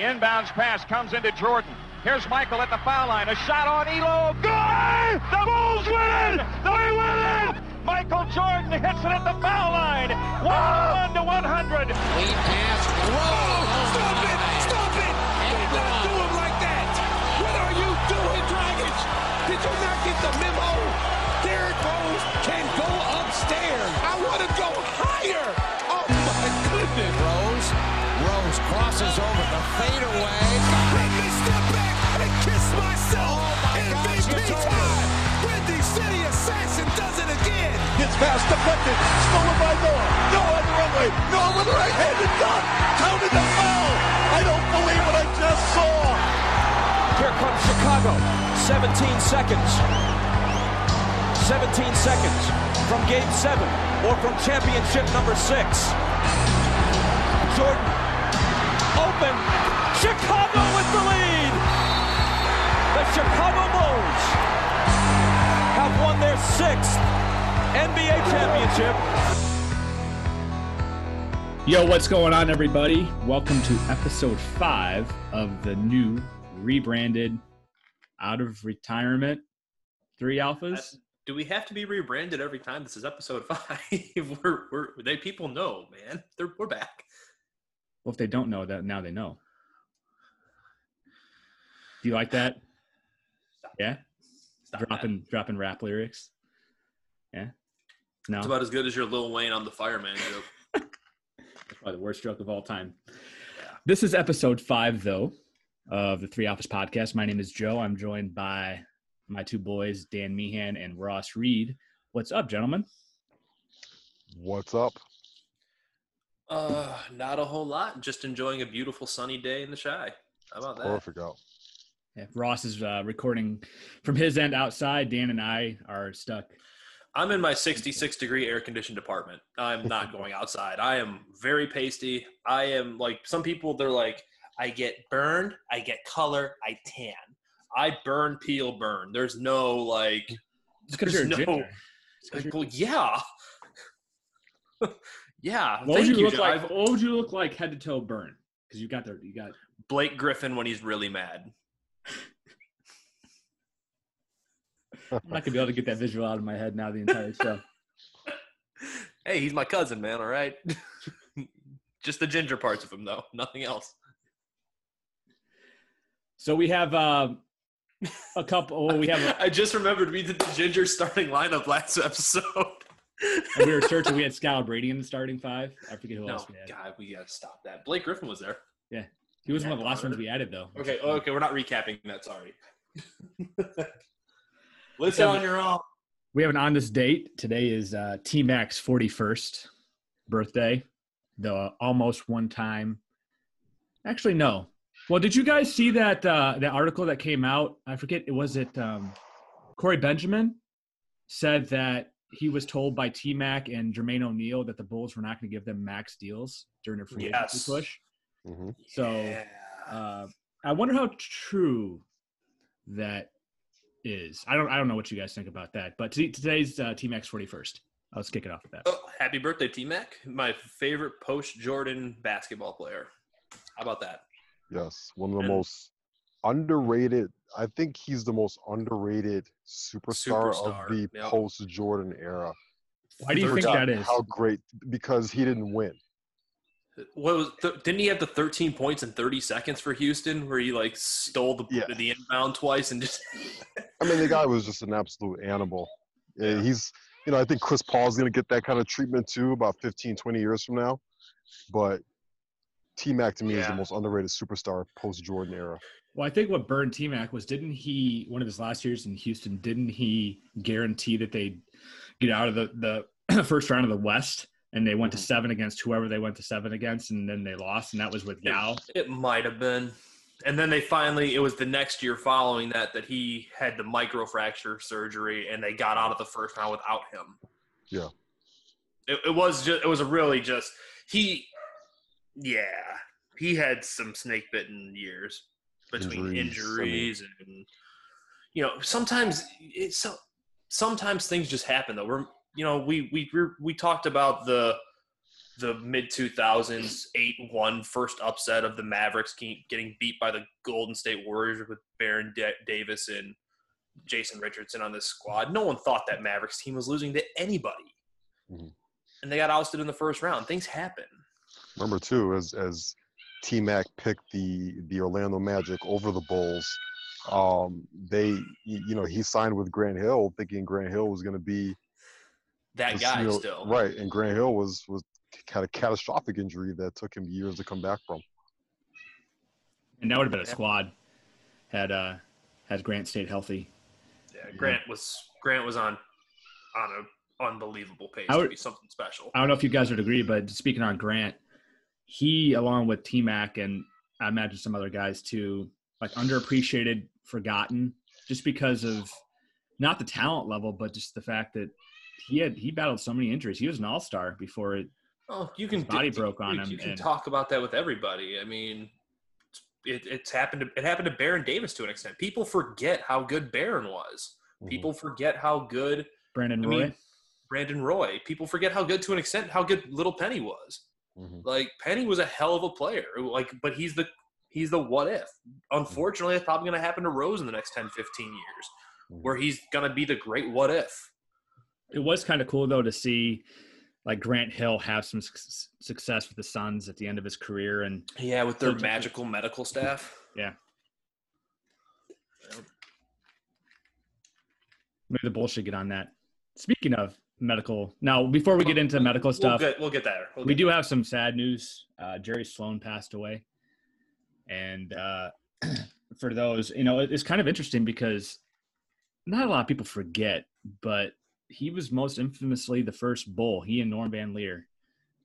The inbounds pass comes into Jordan. Here's Michael at the foul line. A shot on Ehlo. Good! The Bulls win it! They win it! Michael Jordan hits it at the foul line. 101 to 100. Lead pass. Whoa! Stop it! Stop it! Do not do him like that! What are you doing, Dragic? Did you not get the memo? Derrick Rose can go upstairs. I want to go higher. Gets past deflected, stolen by Noah. Noah on the runway. Noah with the right handed dunk. Counted the foul. I don't believe what I just saw. Here comes Chicago. 17 seconds. 17 seconds from game seven or from championship number six. Jordan open. Chicago with the lead. The Chicago Bulls have won their sixth NBA championship. Yo, what's going on, everybody? Welcome to episode five of the new rebranded out of retirement three alphas. Do we have to be rebranded every time? This is episode five. we're, we're they people know, man. They're, we're back. Well, if they don't know that, now they know. Do you like that? Yeah, Stop dropping that. dropping rap lyrics. Yeah, no, It's about as good as your Lil Wayne on the fireman joke. That's probably the worst joke of all time. This is episode five, though, of the Three Alphas podcast. My name is Joe. I'm joined by my two boys, Dan Meehan and Ross Reed. What's up, gentlemen? What's up? Uh, not a whole lot. Just enjoying a beautiful sunny day in the Chi. How about that? Perfect out. Yeah, Ross is uh, recording from his end outside. Dan and I are stuck. I'm in my 66 degree air conditioned apartment. I'm not going outside. I am very pasty. I am like some people. They're like, I get burned, I get color, I tan. I burn, peel, burn. There's no like. Because you're no. well, yeah. yeah. What would you you, look like? What would you look like head to toe burn? Because you got there. you got. Blake Griffin when he's really mad. I'm not gonna be able to get that visual out of my head now. The entire show. Hey, he's my cousin, man. All right. Just the ginger parts of him, though. Nothing else. So we have uh, a couple. Well, we have. A, I just remembered we did the ginger starting lineup last episode. we were searching. We had Scalabrine in the starting five. I forget who no, else we had. God, we gotta stop that. Blake Griffin was there. Yeah, he was one of the last ones we added, though. Okay, okay, we're not recapping that. Sorry. Listen on your own. We have an on this date. Today is uh, T Mac's 41st birthday. The almost one time. Actually, no. Well, did you guys see that uh, that article that came out? I forget. It was it. Um, Corey Benjamin said that he was told by T Mac and Jermaine O'Neal that the Bulls were not going to give them max deals during their free Yes. agency push. hmm So Yeah. uh, I wonder how true that is. I don't. I don't know what you guys think about that. But t- today's uh, T Mac's 41st. Let's kick it off with that. Oh, happy birthday, T Mac. My favorite post Jordan basketball player. How about that? Yes, one of the And- most underrated. I think he's the most underrated superstar, Superstar, of the yep. post Jordan era. Why do you Third think that is? How great because he didn't win. What was th- didn't he have the 13 points in 30 seconds for Houston where he like stole the Yeah. the inbound twice and just I mean, the guy was just an absolute animal. Yeah, Yeah. He's, you know, I think Chris Paul's going to get that kind of treatment too about 15, 20 years from now. But T Mac to me is the most underrated superstar post Jordan era. Well, I think what burned T Mac was didn't he one of his last years in Houston? Didn't he guarantee that they'd get out of the the first round of the West? And they went to Mhm. seven against whoever they went to seven against, and then they lost, and that was with Yao. It might have been. And then they finally, it was the next year following that that he had the microfracture surgery, and they got out of the first round without him. Yeah. It, it was just, it was a really just he, yeah, he had some snake bitten years between Injuries, injuries, and you know sometimes it's so sometimes things just happen though. We're you know we we we're, talked about the the mid 2000s 8-1 first upset of the Mavericks ge- getting beat by the Golden State Warriors with Baron Da- Davis and Jason Richardson on this squad. No one thought that Mavericks team was losing to anybody. Mhm. And they got ousted in the first round. Things happen. Remember too, as as T Mac picked the the Orlando Magic over the Bulls, um, they you know he signed with Grant Hill, thinking Grant Hill was going to be That was, guy you know, still. right, and Grant Hill was was had a catastrophic injury that took him years to come back from. And that would have been a squad had uh had Grant stayed healthy. Yeah, Grant was Grant was on on a unbelievable pace I to would- be something special. I don't know if you guys would agree, but speaking on Grant, he along with T Mac and I imagine some other guys too, like underappreciated, forgotten, just because of not the talent level, but just the fact that he had he battled so many injuries. He was an all star before it. Oh, you can His body you- broke on you, him You can and- talk about that with everybody. I mean, it, it's happened. To, it happened to Baron Davis to an extent. People forget how good Baron was. Mm-hmm. People forget how good Brandon I Roy. mean, Brandon Roy. People forget how good to an extent how good Little Penny was. Mhm. Like Penny was a hell of a player. Like, but he's the he's the what if. Unfortunately, it's probably going to happen to Rose in the next 10, 15 years, Mhm. where he's going to be the great what if. It was kind of cool though to see like Grant Hill have some suc- success with the Suns at the end of his career, and Yeah, with their magical medical staff. Yeah. Maybe the Bulls should get on that. Speaking of medical, now before we get into medical We'll stuff, get, we'll get there. We'll we get do have some sad news. Uh, Jerry Sloan passed away, and uh, for those, you know, it- it's kind of interesting because not a lot of people forget, but he was most infamously the first Bull. He and Norm Van Lier,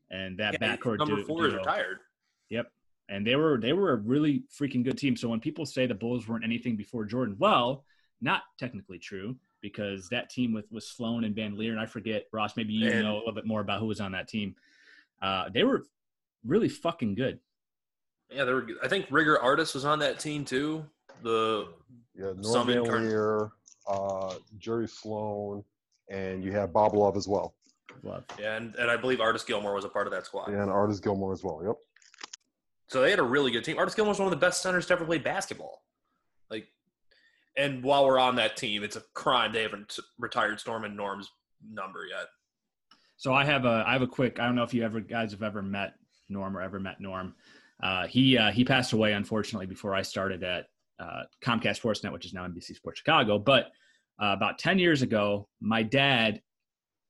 and that Yeah, backcourt number du- four is retired. Yep. And they were they were a really freaking good team. So when people say the Bulls weren't anything before Jordan, well, not technically true because that team with was Sloan and Van Lier, and I forget Ross. Maybe you And- know a little bit more about who was on that team. Uh, they were really fucking good. Yeah, there were. I think Rigger Artist was on that team too. The Yeah, Norm Van incarn- Leer, uh, Jerry Sloan, and you have Bob Love as well, Love. yeah, and, and I believe Artis Gilmore was a part of that squad. and Artis Gilmore as well. Yep. So they had a really good team. Artis Gilmore was one of the best centers to ever play basketball. Like, and while we're on that team, it's a crime they haven't retired Storm and Norm's number yet. So I have a I have a quick. I don't know if you ever guys have ever met Norm or ever met Norm. Uh, he uh, he passed away unfortunately before I started at uh, Comcast Sportsnet, which is now NBC Sports Chicago. But uh, about ten years ago, my dad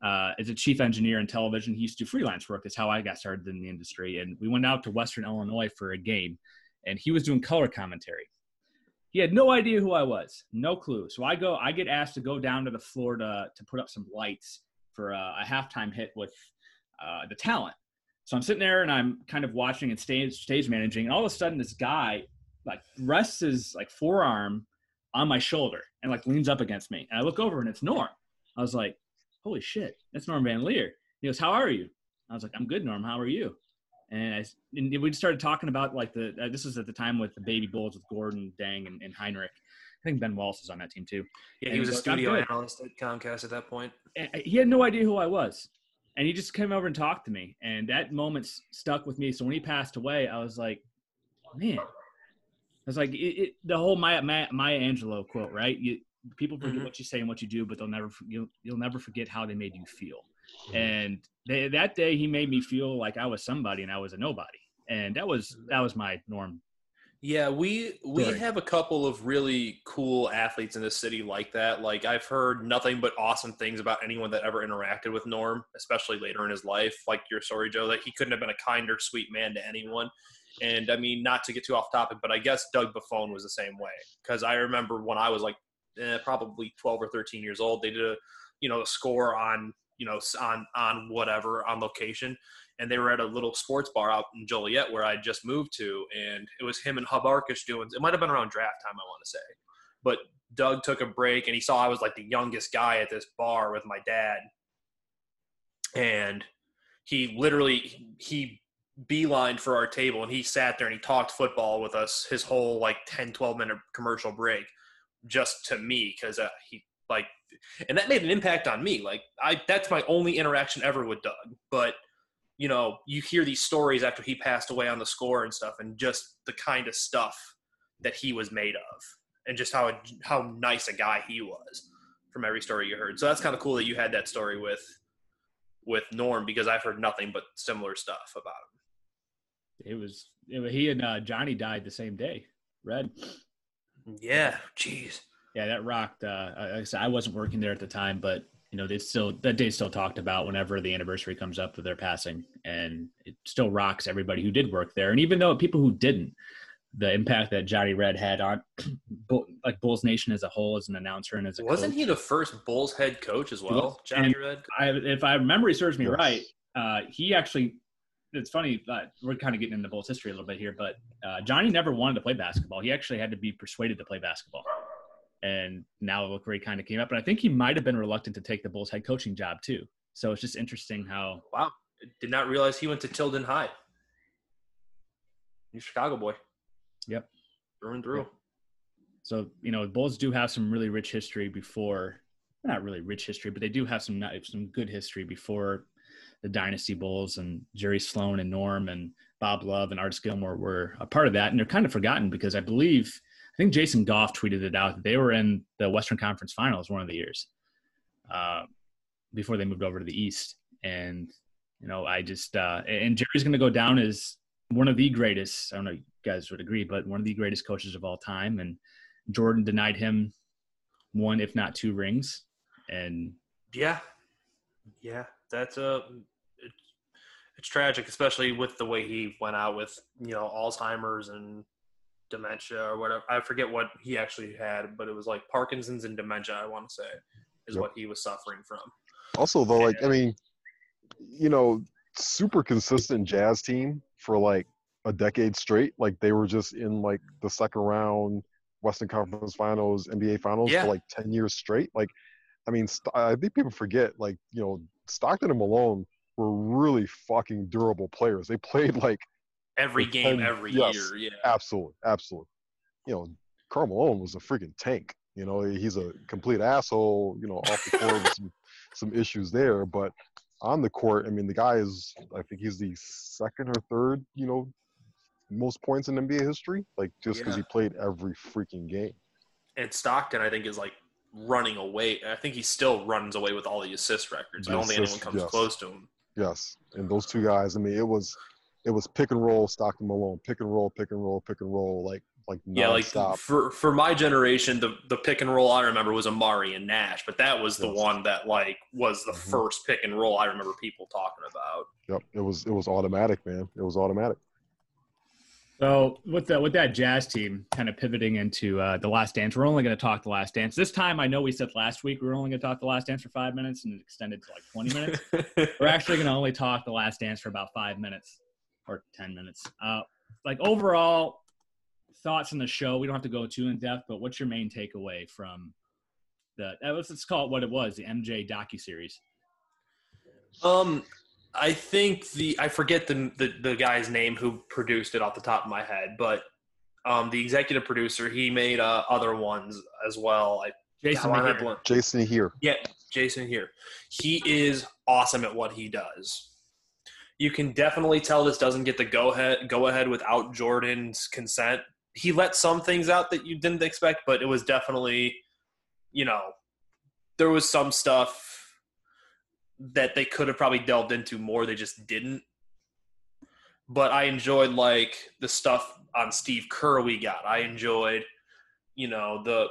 uh, is a chief engineer in television. He used to do freelance work. That's how I got started in the industry. And we went out to Western Illinois for a game, and he was doing color commentary. He had no idea who I was, no clue. So I go, I get asked to go down to the floor to to put up some lights for a, a halftime hit with uh, the talent. So I'm sitting there and I'm kind of watching and stage stage managing, and all of a sudden this guy like rests his like forearm on my shoulder and like leans up against me, and I look over and it's Norm. I was like, "Holy shit, that's Norm Van Lier." He goes, "How are you?" I was like, "I'm good, Norm. How are you?" And, I, and we started talking about like the uh, this was at the time with the baby bulls with Gordon, Deng, and, and Hinrich. I think Ben Wallace was on that team too. Yeah, And he was a he studio analyst at Comcast at that point. and he had no idea who I was. And he just came over and talked to me. And that moment stuck with me. So when he passed away, I was like, man. I was like, it, it, the whole Maya, Maya, Maya Angelou quote, right? You, people forget Mhm. what you say and what you do, but they'll never, you'll, you'll never forget how they made you feel. And they, that day he made me feel like I was somebody and I was a nobody. And that was, that was my norm. Yeah, we we have a couple of really cool athletes in this city like that. Like I've heard nothing but awesome things about anyone that ever interacted with Norm, especially later in his life. Like your story, Joe, that he couldn't have been a kinder, sweet man to anyone. And I mean, not to get too off topic, but I guess Doug Buffone was the same way. Because I remember when I was like eh, probably twelve or thirteen years old, they did a you know a score on you know on on whatever on location, and they were at a little sports bar out in Joliet where I just moved to, and it was him and Hub Arkush doing. It might have been around draft time, I want to say, but Doug took a break and he saw I was like the youngest guy at this bar with my dad, and he literally he beelined for our table and he sat there and he talked football with us his whole like 10 12 minute commercial break just to me because uh, he like and that made an impact on me like i that's my only interaction ever with doug but you know, you hear these stories after he passed away on the score and stuff, and just the kind of stuff that he was made of, and just how how nice a guy he was from every story you heard. So that's kind of cool that you had that story with with Norm because I've heard nothing but similar stuff about him. It was it, he and uh, Johnny died the same day. Red. Yeah, jeez. Yeah, that rocked. Uh, like I said, I wasn't working there at the time, but you know, they still that day still talked about whenever the anniversary comes up of their passing, and it still rocks everybody who did work there, and even though people who didn't, the impact that Johnny Red had on like Bulls Nation as a whole as an announcer and as a wasn't coach. he the first Bulls head coach as well, Johnny And Red? I, if I memory serves me Yes. right, uh, he actually. It's funny. Uh, we're kind of getting into Bulls history a little bit here, but uh, Johnny never wanted to play basketball. He actually had to be persuaded to play basketball, and now look where he kind of came up. And I think he might have been reluctant to take the Bulls head coaching job too. So it's just interesting how Wow, did not realize he went to Tilden High. A Chicago boy. Yep. through and through. So you know, Bulls do have some really rich history before, not really rich history, but they do have some some good history before the Dynasty Bulls and Jerry Sloan and Norm and Bob Love and Artis Gilmore were a part of that, and they're kind of forgotten because I believe I think Jason Goff tweeted it out that they were in the Western Conference Finals one of the years uh, before they moved over to the East, and you know, I just uh, and Jerry's going to go down as one of the greatest. I don't know, if you guys would agree, but one of the greatest coaches of all time, and Jordan denied him one, if not two rings. And Yeah, yeah, that's a. It's, tragic, especially with the way he went out with you know Alzheimer's and dementia or whatever. I forget what he actually had, but it was like Parkinson's and dementia. I want to say is Yep. what he was suffering from. Also, though, like I mean, you know, super consistent Jazz team for like a decade straight. Like they were just in like the second round Western Conference Finals, NBA Finals Yeah. for like ten years straight. Like, I mean, St- I think people forget like you know Stockton and Malone were really fucking durable players. They played like Every game, 10 every yes. year. Yeah. absolutely, absolutely. You know, Karl Malone was a freaking tank. You know, he's a complete asshole. You know, off the court with some some issues there, but on the court, I mean, the guy is. I think he's the second or third. You know, most points in NBA history. Like just because Yeah. he played every freaking game. And Stockton, I think, is like running away. I think he still runs away with all the assist records. I don't think anyone comes yes. close to him. Yes, and those two guys. I mean, it was it was pick and roll, Stockton Malone, pick and roll, pick and roll, pick and roll, like like Yeah, like nonstop. for for my generation, the the pick and roll I remember was Amar'e and Nash, but that was the Yes. one that like was the Mhm. first pick and roll I remember people talking about. Yep, it was it was automatic, man. It was automatic. So with the with that Jazz team kind of pivoting into uh, the Last Dance, we're only going to talk the Last Dance this time. I know we said last week we were only going to talk the Last Dance for five minutes and it extended to like twenty minutes. we're actually going to only talk the last dance for about five minutes or 10 minutes uh, like overall thoughts on the show we don't have to go too in depth but what's your main takeaway from the uh, let's, let's call it what it was the mj docu-series Um, I think the I forget the, the the guy's name who produced it off the top of my head, but um, the executive producer he made uh, other ones as well. I jason God, why am I Mejia. Jason Hehir. Yeah, Jason Hehir. He is awesome at what he does. You can definitely tell this doesn't get the go ahead go ahead without Jordan's consent. He let some things out that you didn't expect, but it was definitely, you know, there was some stuff that they could have probably delved into more. They just didn't. But I enjoyed like the stuff on Steve Kerr we got. I enjoyed, you know, the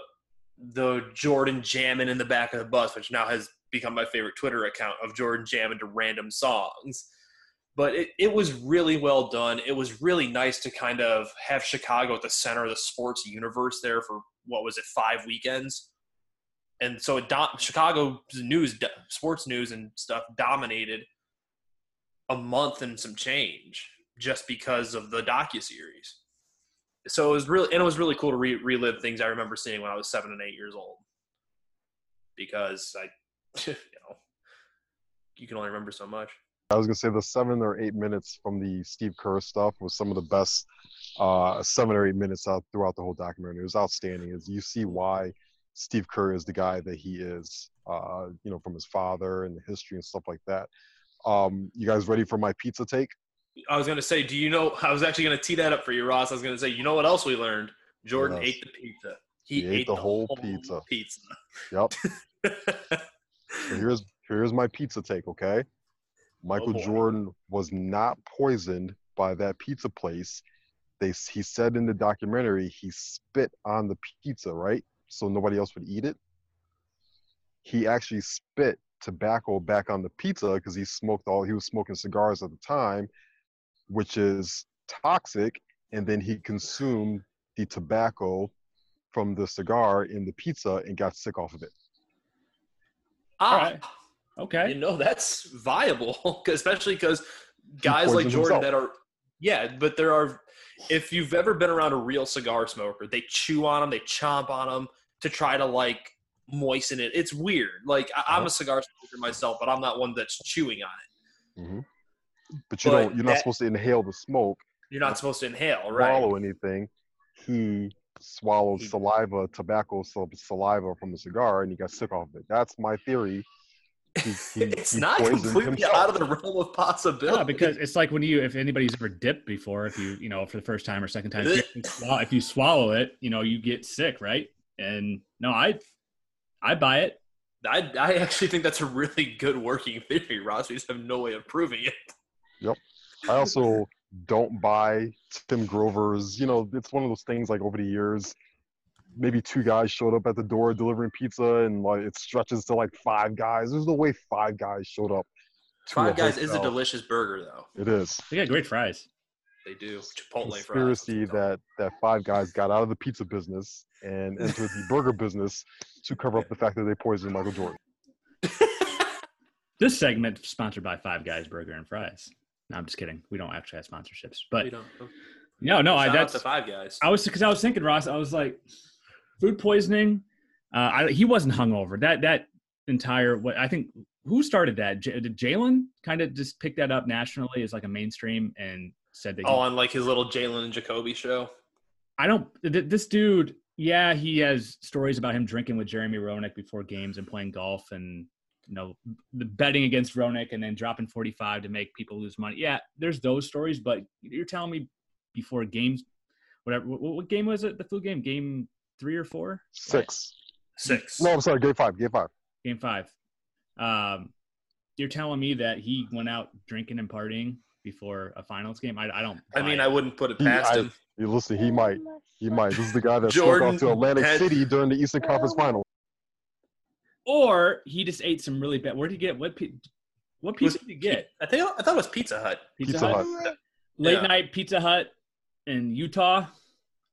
the Jordan jamming in the back of the bus, which now has become my favorite Twitter account of Jordan jamming to random songs. But it, it was really well done. It was really nice to kind of have Chicago at the center of the sports universe there for what was it, five weekends? And so it do- Chicago's news, sports news and stuff dominated a month and some change just because of the docu series. so it was really and it was really cool to re- relive things I remember seeing when I was seven and eight years old. Because I, you know, you can only remember so much. I was gonna say the seven or eight minutes from the Steve Kerr stuff was some of the best uh, seven or eight minutes out throughout the whole documentary. It was outstanding. As you see why Steve Kerr is the guy that he is, uh, you know, from his father and the history and stuff like that. Um, you guys ready for my pizza take? I was gonna say, do you know? I was actually gonna tee that up for you, Ross. I was gonna say, you know what else we learned? Jordan Yes. ate the pizza. He, He ate the whole pizza. Pizza. Yep. So here's here's my pizza take, okay? Michael boy. Jordan was not poisoned by that pizza place. They he said in the documentary he spit on the pizza, right? So nobody else would eat it. He actually spit tobacco back on the pizza because he smoked all he was smoking cigars at the time, which is toxic, and then he consumed the tobacco from the cigar in the pizza and got sick off of it. ah, All right. Okay. you know that's viable, especially because guys like Jordan himself. that are, yeah, but there are. If you've ever been around a real cigar smoker, they chew on them, they chomp on them to try to like moisten it. It's weird. Like I, I'm Uh-huh. a cigar smoker myself, but I'm not one that's chewing on it. hmm But you But don't. You're not supposed to inhale the smoke, You're not supposed to inhale, right? swallow anything. He swallowed saliva, tobacco saliva from the cigar, and he got sick off of it. That's my theory. He, he, it's not completely himself. out of the realm of possibility. Yeah, because it's like when you, if anybody's ever dipped before, if you, you know, for the first time or second time, if you, swallow, if you swallow it, you know, you get sick, right? And no, I, I buy it. I, I actually think that's a really good working theory, Ross. We just have no way of proving it. Yep. I also don't buy Tim Grover's. You know, it's one of those things like over the years, maybe two guys showed up at the door delivering pizza, and like it stretches to like five guys. There's no way five guys showed up. Five Guys is a delicious burger, though. It is. They got great fries. They do Chipotle fries. conspiracy that that five guys got out of the pizza business and entered the burger business to cover up the fact that they poisoned Michael Jordan. This segment sponsored by Five Guys Burger and Fries. No, I'm just kidding. We don't actually have sponsorships, but We don't- no, no, I Shout out that's to Five Guys. I was because I was thinking, Ross. I was like, food poisoning. Uh, I, he wasn't hungover. That that entire what I think who started that? J- did Jalen kind of just pick that up nationally as like a mainstream and said that. he- Oh, on like his little Jalen and Jacoby show. I don't. th- This dude, yeah, he has stories about him drinking with Jeremy Roenick before games and playing golf and you know the betting against Roenick and then dropping 45 to make people lose money. Yeah, there's those stories, but you're telling me before games, whatever. What, what game was it? The food game, game three or four? Six. Six. No, I'm sorry, game five. Game five. Game five. Um, you're telling me that he went out drinking and partying before a finals game? I, I don't. I mean, it. I wouldn't put it He- past I- him. You listen, he might. He might. This is the guy that snuck Jordan off to Atlantic had- City during the Eastern Conference Final. or he just ate some really bad. Where did he get what? What pizza did he get? I think I thought it was Pizza Hut. Pizza, Pizza Hut. Hut. Late Yeah. night Pizza Hut in Utah.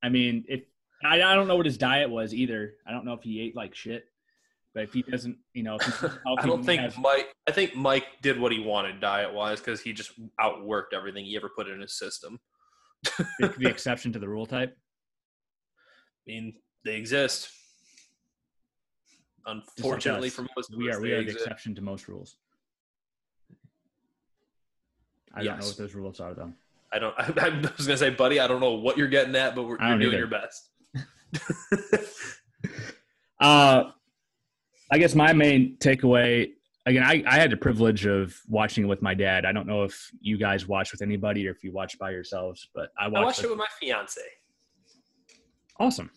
I mean, if I, I don't know what his diet was either. I don't know if he ate like shit. But if he doesn't, you know, I don't think has- Mike. I think Mike did what he wanted diet wise because he just outworked everything he ever put in his system. the, exception to the rule type. I mean, they exist. Unfortunately us. for most of We are we are the exception to most rules. I don't know Yes. what those rules are though. I don't. I, I was gonna say, buddy, I don't know what you're getting at, but we're, you're doing either. your best. Uh, I guess my main takeaway again, I, I had the privilege of watching it with my dad. I don't know if you guys watch with anybody or if you watch by yourselves, but I watched, I watched with- it with my fiance. awesome.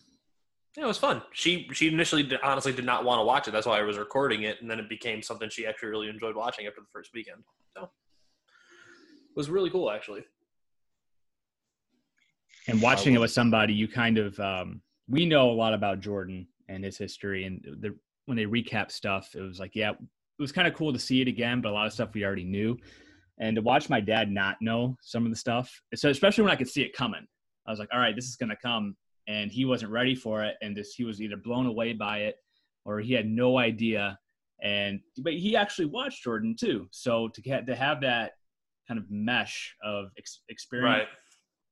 Yeah, it was fun. She she initially did, honestly did not want to watch it. That's why I was recording it, and then it became something she actually really enjoyed watching after the first weekend. So it was really cool, actually. And watching it with somebody, you kind of um, we know a lot about Jordan and his history, and the, when they recap stuff, it was like, yeah, it was kind of cool to see it again, but a lot of stuff we already knew, and to watch my dad not know some of the stuff, so especially when I could see it coming, I was like, all right, this is gonna come, and he wasn't ready for it, and this he was either blown away by it, or he had no idea, and but he actually watched Jordan too, so to get to have that kind of mesh of ex- experience Right.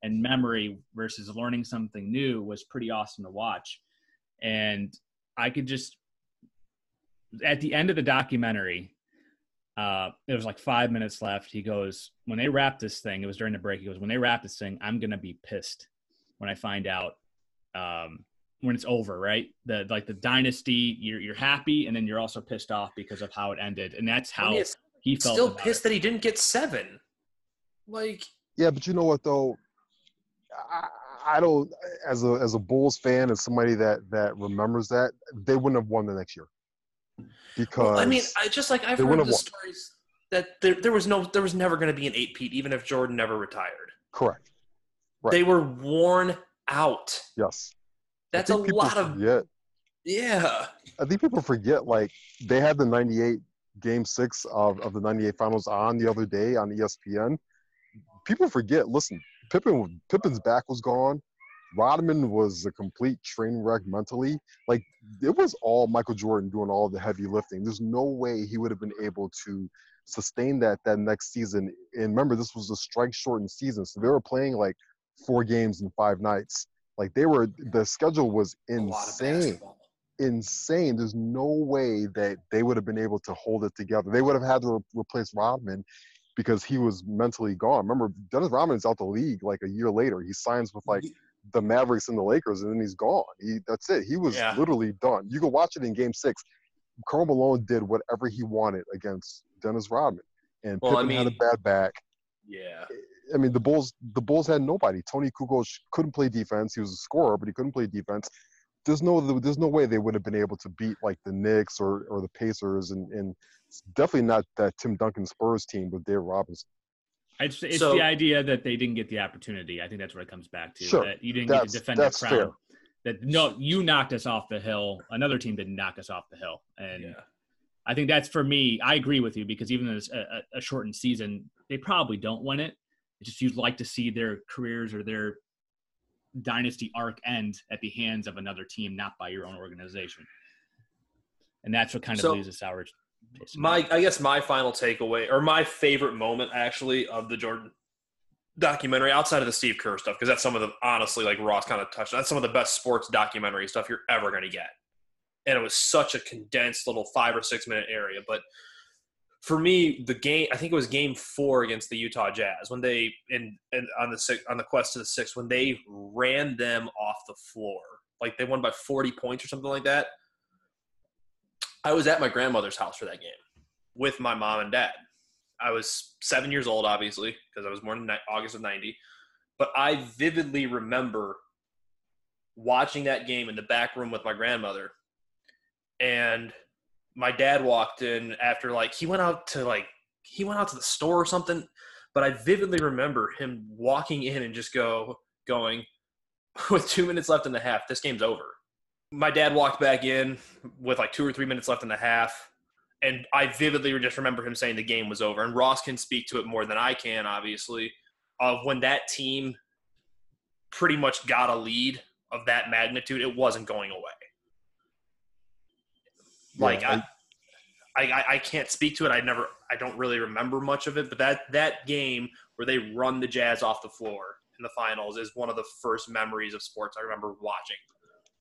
And memory versus learning something new was pretty awesome to watch. And I could just, at the end of the documentary, uh, it was like five minutes left. He goes, When they wrap this thing, it was during the break. He goes, When they wrap this thing, I'm going to be pissed when I find out um, when it's over, right? The like the dynasty, you're, you're happy and then you're also pissed off because of how it ended. And that's how mean, it's, he felt Still about pissed it. that he didn't get seven. Like, Yeah, but you know what though? I, I don't as a as a Bulls fan and somebody that that remembers that they wouldn't have won the next year because well, I mean, I just like I've heard the stories that there, there was no, there was never going to be an eight Pete, even if Jordan never retired. correct. Right. They were worn out. Yes, That's a lot of forget. yeah. I think people forget like they had the '98 Game Six of of the '98 Finals on the other day on ESPN. People forget. Listen, Pippen Pippen's back was gone. Rodman was a complete train wreck mentally. Like it was all Michael Jordan doing all the heavy lifting. There's no way he would have been able to sustain that that next season. And remember, this was a strike shortened season, so they were playing like four games in five nights. Like they were, the schedule was A lot of insane insane. There's no way that they would have been able to hold it together. They would have had to re- replace Rodman because he was mentally gone. Remember, Dennis Rodman's out the league like a year later. He signs with like the Mavericks and the Lakers, and then he's gone. He that's it. He was Yeah. literally done. You can watch it in Game Six. Karl Malone did whatever he wanted against Dennis Rodman, and Well, I Pippen had a bad back. Yeah. I mean, the Bulls the Bulls had nobody. Toni Kukoc couldn't play defense. He was a scorer, but he couldn't play defense. There's no there's no way they would have been able to beat like the Knicks or, or the Pacers and, and definitely not that Tim Duncan Spurs team with Dave Robinson. It's, it's So- the idea that they didn't get the opportunity. I think that's what it comes back to. Sure. That you didn't get to defend that's the crown. fair. That no, you knocked us off the hill. Another team didn't knock us off the hill, and Yeah. I think that's for me. I agree with you because even as a, a, a shortened season, they probably don't win it. It's just you'd like to see their careers or their dynasty arc end at the hands of another team, not by your own organization. And that's what kind of So, leaves us sour taste. My. I guess my final takeaway, or my favorite moment actually of the Jordan documentary, outside of the Steve Kerr stuff, because that's some of the honestly, like Ross kind of touched. on, That's some of the best sports documentary stuff you're ever going to get, and it was such a condensed little five or six minute area. But for me, the game, I think it was Game Four against the Utah Jazz when they and, in on the six, on the quest to the six when they ran them off the floor, like they won by forty points or something like that. I was at my grandmother's house for that game with my mom and dad. I was seven years old, obviously, because I was born in August of 90. But I vividly remember watching that game in the back room with my grandmother. And my dad walked in after, like, he went out to, like, he went out to the store or something. But I vividly remember him walking in and just go, going, with two minutes left in the half, this game's over my dad walked back in with like two or three minutes left in the half and i vividly just remember him saying the game was over and ross can speak to it more than i can obviously of when that team pretty much got a lead of that magnitude it wasn't going away like Yeah, I, I i can't speak to it i never i don't really remember much of it but that that game where they run the jazz off the floor in the finals is one of the first memories of sports i remember watching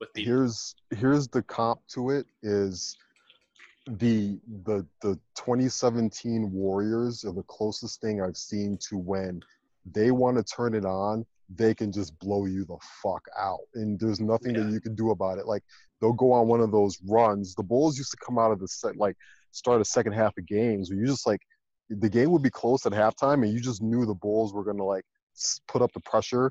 with people Here's here's the comp to it is the the the 2017 Warriors are the closest thing I've seen to when they want to turn it on, they can just blow you the fuck out. And there's nothing Yeah. that you can do about it. Like they'll go on one of those runs. The Bulls used to come out of the set like start a second half of games where you just like the game would be close at halftime and you just knew the Bulls were gonna like put up the pressure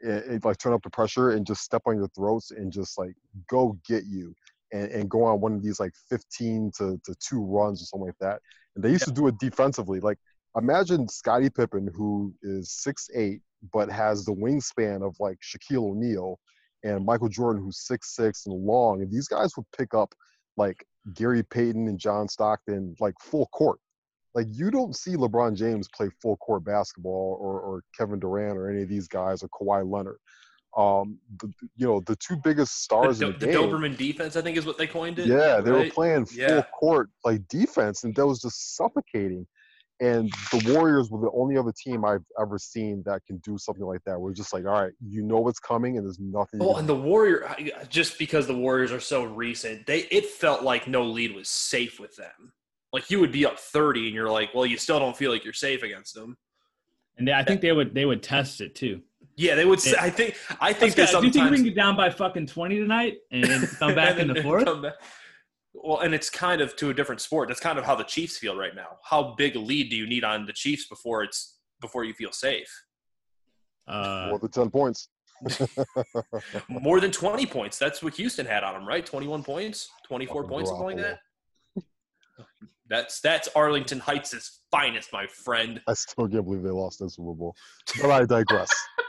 and, and, like turn up the pressure and just step on your throats and just like go get you and, and go on one of these like 15 to, to two runs or something like that. And they used to do it defensively. Like imagine Scottie Pippen, who is six eight but has the wingspan of like Shaquille O'Neal, and Michael Jordan, who's six six and long. And these guys would pick up like Gary Payton and John Stockton like full court. Like you don't see LeBron James play full court basketball or, or Kevin Durant or any of these guys or Kawhi Leonard. Um, the, you know the two biggest stars the, in the, the game. Doberman defense, I think, is what they coined it. Yeah, they were playing full Yeah. court like defense, and that was just suffocating. And the Warriors were the only other team I've ever seen that can do something like that. We're just like, all right, you know what's coming, and there's nothing. you Oh, and the Warrior, just because the Warriors are so recent, they it felt like no lead was safe with them. Like you would be up thirty, and you're like, well, you still don't feel like you're safe against them. and they, I think they would they would test it too. Yeah, they would. Say, Yeah. I think. I think Scott, that do you think we can get down by fucking twenty tonight and come back in and the then fourth? Come back. Well, and it's kind of to a different sport. That's kind of how the Chiefs feel right now. How big a lead do you need on the Chiefs before it's before you feel safe? Uh, More than ten points. More than 20 points. That's what Houston had on them, right? 21 points, 24 Fucking points, something like that. That's that's Arlington Heights' finest, my friend. I still can't believe they lost that Super Bowl. But I digress.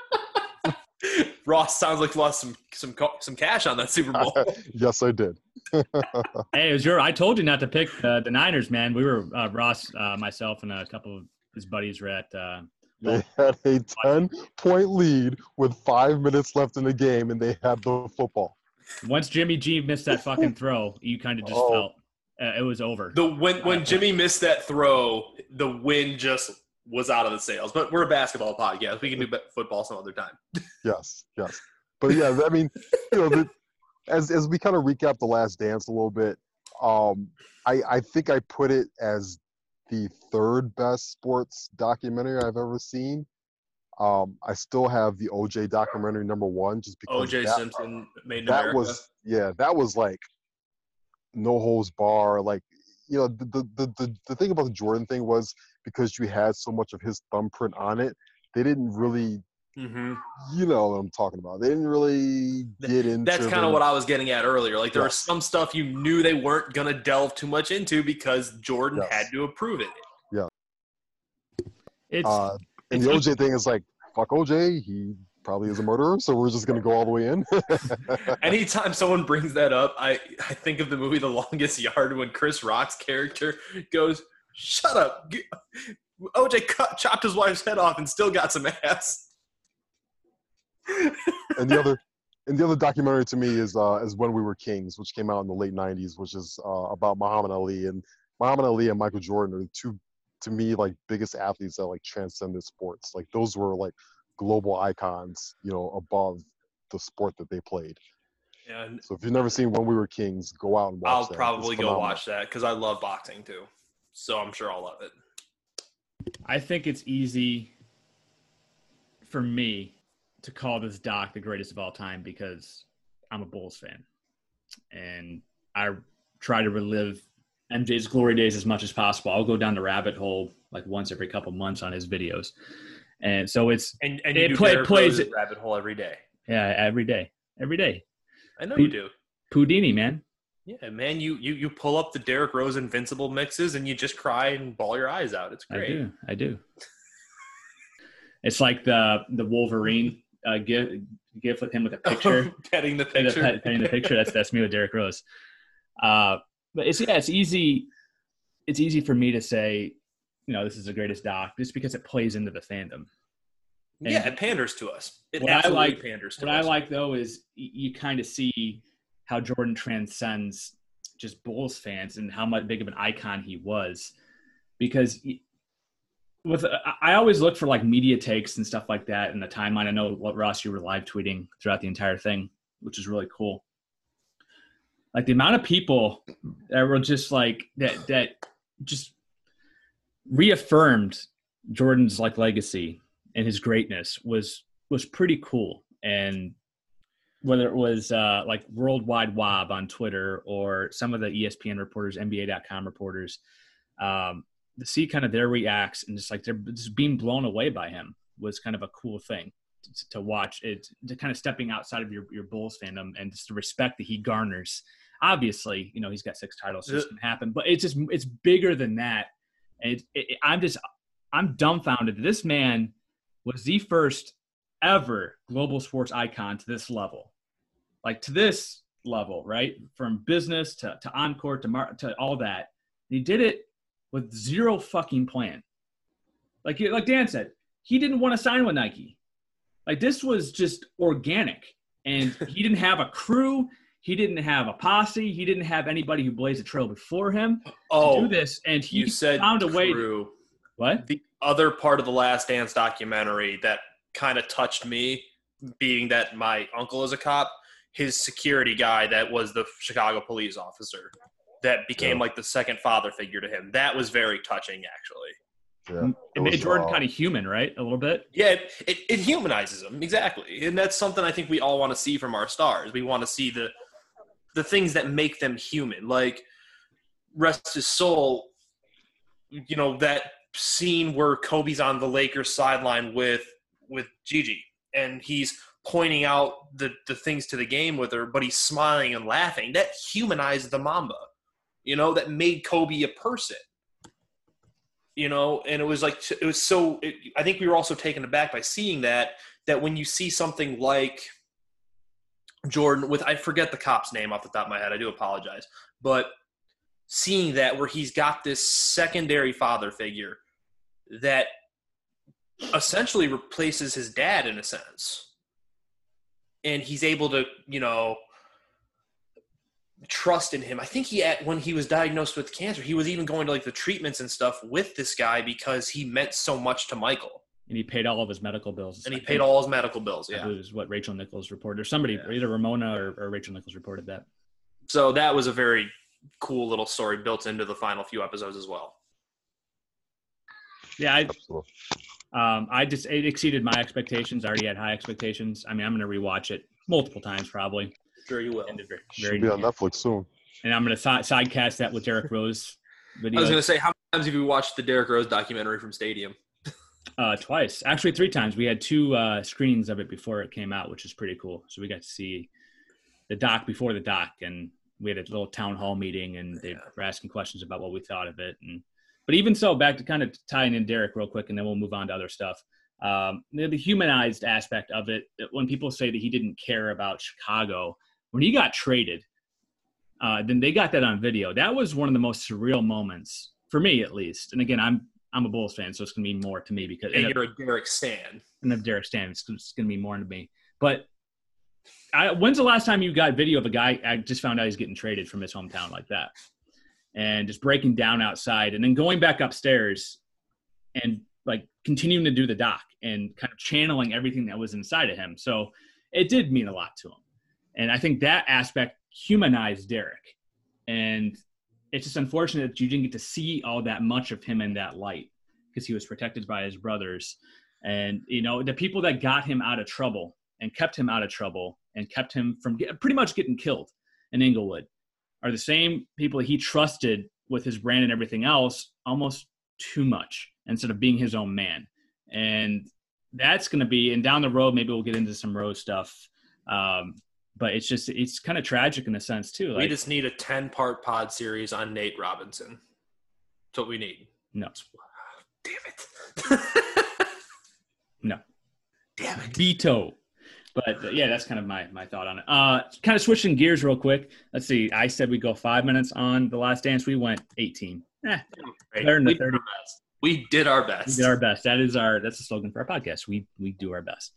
Ross sounds like lost some some some cash on that Super Bowl. yes, I did. hey, it was your. I told you not to pick uh, the Niners, man. We were uh, Ross, uh, myself, and a couple of his buddies were at. Uh, They had a 10 point lead with five minutes left in the game, and they had the football. once Jimmy G missed that fucking throw, you kind of just Oh. felt uh, it was over. The when when Jimmy missed that throw, the win just was out of the sales. But we're a basketball podcast. We can do football some other time. Yes, yes. But yeah, I mean, you know, the, as as we kind of recap the Last Dance a little bit, um, I I think I put it as the third best sports documentary I've ever seen. Um, I still have the OJ documentary number one, just because OJ that, Simpson made in that America. was yeah, that was like no holds bar. Like you know, the, the the the the thing about the Jordan thing was because you had so much of his thumbprint on it, they didn't really hmm you know what I'm talking about. They didn't really get into. That's kind of what I was getting at earlier. Like there was some stuff you knew they weren't gonna delve too much into because Jordan Yes. had to approve it. Yeah. It's Uh, and the OJ thing is like, fuck OJ. He probably is a murderer, so we're just gonna go all the way in. Anytime someone brings that up, I, I think of the movie The Longest Yard when Chris Rock's character goes, "Shut up." OJ cut, chopped his wife's head off and still got some ass. and the other, and the other documentary to me is uh, is When We Were Kings, which came out in the late '90s, which is uh, about Muhammad Ali and Muhammad Ali and Michael Jordan are the two, to me, like biggest athletes that like transcended sports. Like those were like global icons, you know, above the sport that they played. And So if you've never seen When We Were Kings, go out and watch I'll that. Probably go watch that because I love boxing too. So I'm sure I'll love it. I think it's easy for me to call this doc the greatest of all time because I'm a Bulls fan, and I try to relive MJ's glory days as much as possible. I'll go down the rabbit hole like once every couple months on his videos, and so it's And and It play- plays- Rose's rabbit hole every day. yeah every day, every day. I know you do. Houdini, man. Yeah, man, you you you pull up the Derrick Rose Invincible mixes and you just cry and ball your eyes out. It's great. I do. I do. It's like the the Wolverine uh, gift gift with him with a picture. Petting the the picture. pet- painting the picture. That's that's me with Derrick Rose. Uh, but it's yeah, it's easy. It's easy for me to say, you know, this is the greatest doc, just because it plays into the fandom. yeah, it panders to us. It What I like- panders to What I like though is you kind of see how Jordan transcends just Bulls fans and how much big of an icon he was, because with I always look for like media takes and stuff like that in the timeline. I know what Ross you were live tweeting throughout the entire thing, which is really cool. Like the amount of people that were just like that that just reaffirmed Jordan's like legacy and his greatness was was pretty cool. And whether it was uh, like Worldwide Wob on Twitter or some of the ESPN reporters, NBA.com reporters, um, to see kind of their reacts and just like they're just being blown away by him was kind of a cool thing to, to watch. It to kind of stepping outside of your your Bulls fandom and just the respect that he garners. Obviously, you know he's got six titles, so this can happen, but it's just it's bigger than that. And it, it, I'm just I'm dumbfounded. This man was the first ever global sports icon to this level, like to this level, right? From business to to encore to mar- to all that. He did it with zero fucking plan. Like like Dan said, he didn't want to sign with Nike. Like this was just organic, and he didn't have a crew. He didn't have a posse. He didn't have anybody who blazed a trail before him to oh, do this, and he you said found a way. crew. What? the other part of the Last Dance documentary that kind of touched me, being that my uncle is a cop, his security guy that was the Chicago police officer that became Yeah. like the second father figure to him. That was very touching, actually. Yeah, It made Jordan kind of human, right? A little bit. Yeah, it, it, it humanizes him exactly, and that's something I think we all want to see from our stars. We want to see the the things that make them human. Like rest his soul, you know that scene where Kobe's on the Lakers sideline with with Gigi, and he's pointing out the the things to the game with her, but he's smiling and laughing. That humanized the Mamba, you know. That made Kobe a person, you know. And it was like it was so. It, I think we were also taken aback by seeing that. That when you see something like Jordan with I forget the cop's name off the top of my head. I do apologize, but seeing that where he's got this secondary father figure that essentially replaces his dad in a sense. And he's able to, you know, trust in him. I think he at when he was diagnosed with cancer, he was even going to like the treatments and stuff with this guy because he meant so much to Michael. And he paid all of his medical bills. And he paid all his medical bills. Yeah, it was what Rachel Nichols reported, or somebody, Yeah. either Ramona or, or Rachel Nichols reported that. so that was a very cool little story built into the final few episodes as well. Yeah, I, Absolutely. Um, I just it exceeded my expectations. I already had high expectations. I mean, I'm going to rewatch it multiple times probably. Sure, you will. And, very, Should be on Netflix soon. and I'm going to si- sidecast that with Derrick Rose video I was going to say, how many times have you watched the Derrick Rose documentary from Stadium? uh, twice, actually three times. We had two uh, screenings of it before it came out, which is pretty cool. So we got to see the doc before the doc, and we had a little town hall meeting, and they Yeah. were asking questions about what we thought of it. And but even so, back to kind of tying in Derrick real quick, and then we'll move on to other stuff. Um, the, humanized aspect of it, when people say that he didn't care about Chicago when he got traded, uh, then they got that on video. That was one of the most surreal moments for me, at least. And again, I'm I'm a Bulls fan, so it's gonna mean more to me because And you're a Derrick Stan. and of Derrick Stan. It's, it's going to be more to me. But I, when's the last time you got video of a guy? I just found out he's getting traded from his hometown like that, and just breaking down outside, and then going back upstairs, and like continuing to do the doc and kind of channeling everything that was inside of him. So it did mean a lot to him, and I think that aspect humanized Derrick, and it's just unfortunate that you didn't get to see all that much of him in that light because he was protected by his brothers. And you know the people that got him out of trouble and kept him out of trouble and kept him from get, pretty much getting killed in Inglewood are the same people he trusted with his brand and everything else almost too much instead of being his own man and that's going to be and down the road maybe we'll get into some rose stuff um, but it's just it's kind of tragic in a sense too we just need a 10 part pod series on Nate Robinson. That's what we need. no Damn it. No. Damn it. veto. But uh, yeah, that's kind of my my thought on it. Uh, kind of switching gears real quick. Let's see. I said we go five minutes on the last dance. We went eighteen. Eh, Right. Better than the we, did 30. our best. we did our we best. did our best. That is our that's the slogan for our podcast. We we do our best.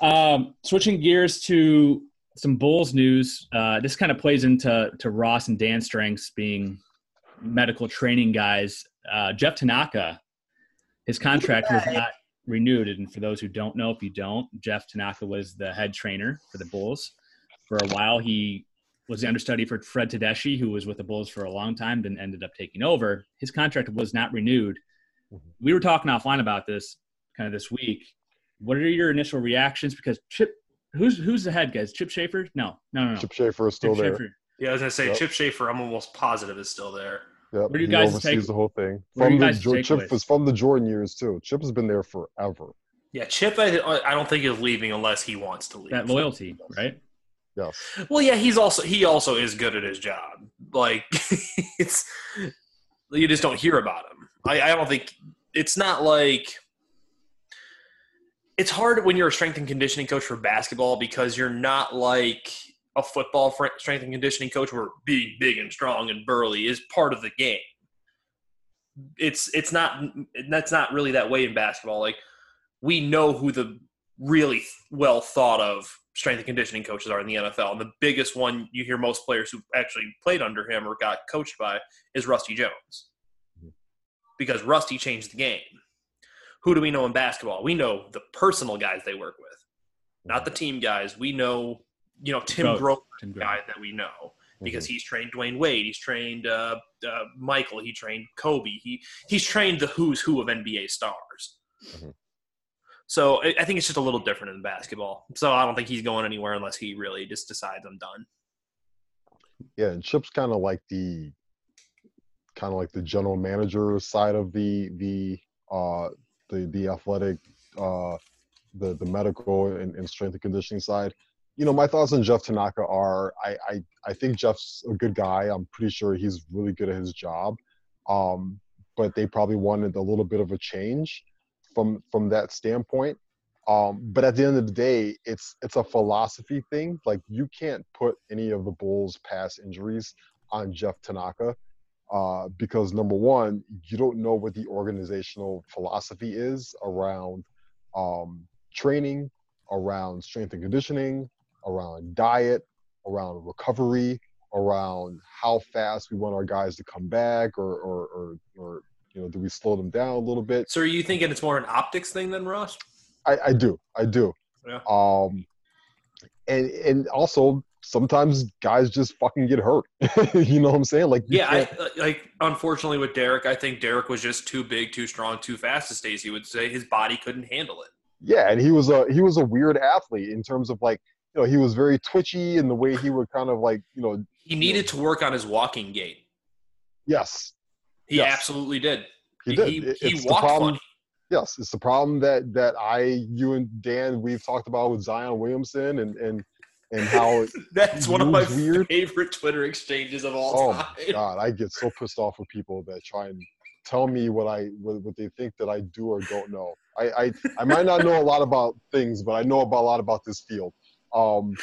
Um, switching gears to some Bulls news. Uh, this kind of plays into to Ross and Dan strengths being medical training guys. Uh, Jeff Tanaka, his contract was not renewed. And for those who don't know, if you don't, Jeff Tanaka was the head trainer for the Bulls. For a while, he was the understudy for Fred Tedeschi, who was with the Bulls for a long time, then ended up taking over. His contract was not renewed. Mm-hmm. We were talking offline about this kind of this week. What are your initial reactions? Because Chip, who's who's the head guys? Chip Schaefer? No, no, no, no. Chip Schaefer is still Chip there. Schaefer. Yeah, I was gonna say Yep. Chip Schaefer. I'm almost positive is still there. Yep. What you he guys' oversees take- the whole thing. From the Chip takeaways? is from the Jordan years too. Chip has been there forever. Yeah, Chip. I, I don't think is leaving unless he wants to leave. That loyalty, right? Yes. Well, yeah, he's also he also is good at his job. Like it's you just don't hear about him. I, I don't think it's not like it's hard when you're a strength and conditioning coach for basketball because you're not like a football strength and conditioning coach where being big and strong and burly is part of the game. It's it's not that's not really that way in basketball. Like we know who the really well thought of strength and conditioning coaches are in the NFL. And the biggest one you hear most players who actually played under him or got coached by is Rusty Jones. Because Rusty changed the game. Who do we know in basketball? We know the personal guys they work with, not the team guys. We know, you know, Tim Grover. Grover, Tim Grover. guy that we know because he's trained Dwyane Wade, he's trained uh, uh, Michael, he trained Kobe, he he's trained the who's who of NBA stars. Mhm. So I I think it's just a little different in basketball. So I don't think he's going anywhere unless he really just decides I'm done. Yeah, and Chip's kind of like the kind of like the general manager side of the the uh, the the athletic, uh, the the medical and, and strength and conditioning side. You know, my thoughts on Jeff Tanaka are I, I I think Jeff's a good guy. I'm pretty sure he's really good at his job. Um, but they probably wanted a little bit of a change from from that standpoint. Um, but at the end of the day, it's it's a philosophy thing. Like you can't put any of the Bulls' past injuries on Jeff Tanaka uh, because number one, you don't know what the organizational philosophy is around um, training, around strength and conditioning, around diet, around recovery, around how fast we want our guys to come back, or or or, or you know, do we slow them down a little bit? So are you thinking it's more an optics thing than Ross? I, I do, I do. Yeah. Um, and and also sometimes guys just fucking get hurt. you know what I'm saying? Like Yeah, I, like unfortunately with Derrick, I think Derrick was just too big, too strong, too fast. As Stacey would say, his body couldn't handle it. yeah, and he was a he was a weird athlete in terms of like you know he was very twitchy in the way he would kind of like you know He needed to work on his walking gait. yes He Yes. absolutely did. he did. He, It- he it's the walked problem- funny. Yes, it's the problem that that I, you, and Dan we've talked about with Zion Williamson and and and how That's one of my weird. favorite Twitter exchanges of all oh time. my god, I get so pissed off with people that try and tell me what I what, what they think that I do or don't know. I, I I might not know a lot about things, but I know about a lot about this field. Um,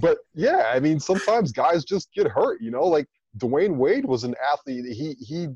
but yeah, I mean, sometimes guys just get hurt. You know, like Dwyane Wade was an athlete. He he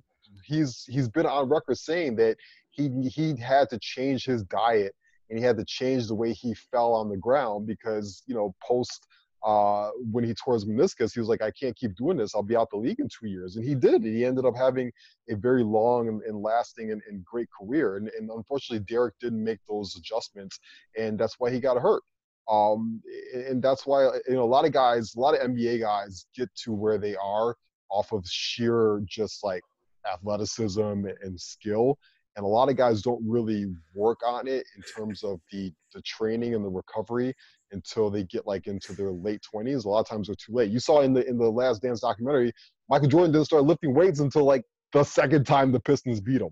he's he's been on record saying that he he had to change his diet and he had to change the way he fell on the ground because you know post uh, when he tore his meniscus, he was like, I can't keep doing this. I'll be out the league in two years. And he did. He ended up having a very long and, and lasting and, and great career. And, and unfortunately, Derrick didn't make those adjustments, and that's why he got hurt. Um, and that's why you know a lot of guys, a lot of NBA guys get to where they are off of sheer just like athleticism and skill. And a lot of guys don't really work on it in terms of the the training and the recovery until they get like into their late 20s. A lot of times they're too late. You saw in the in the Last Dance documentary, Michael Jordan didn't start lifting weights until like the second time the Pistons beat him.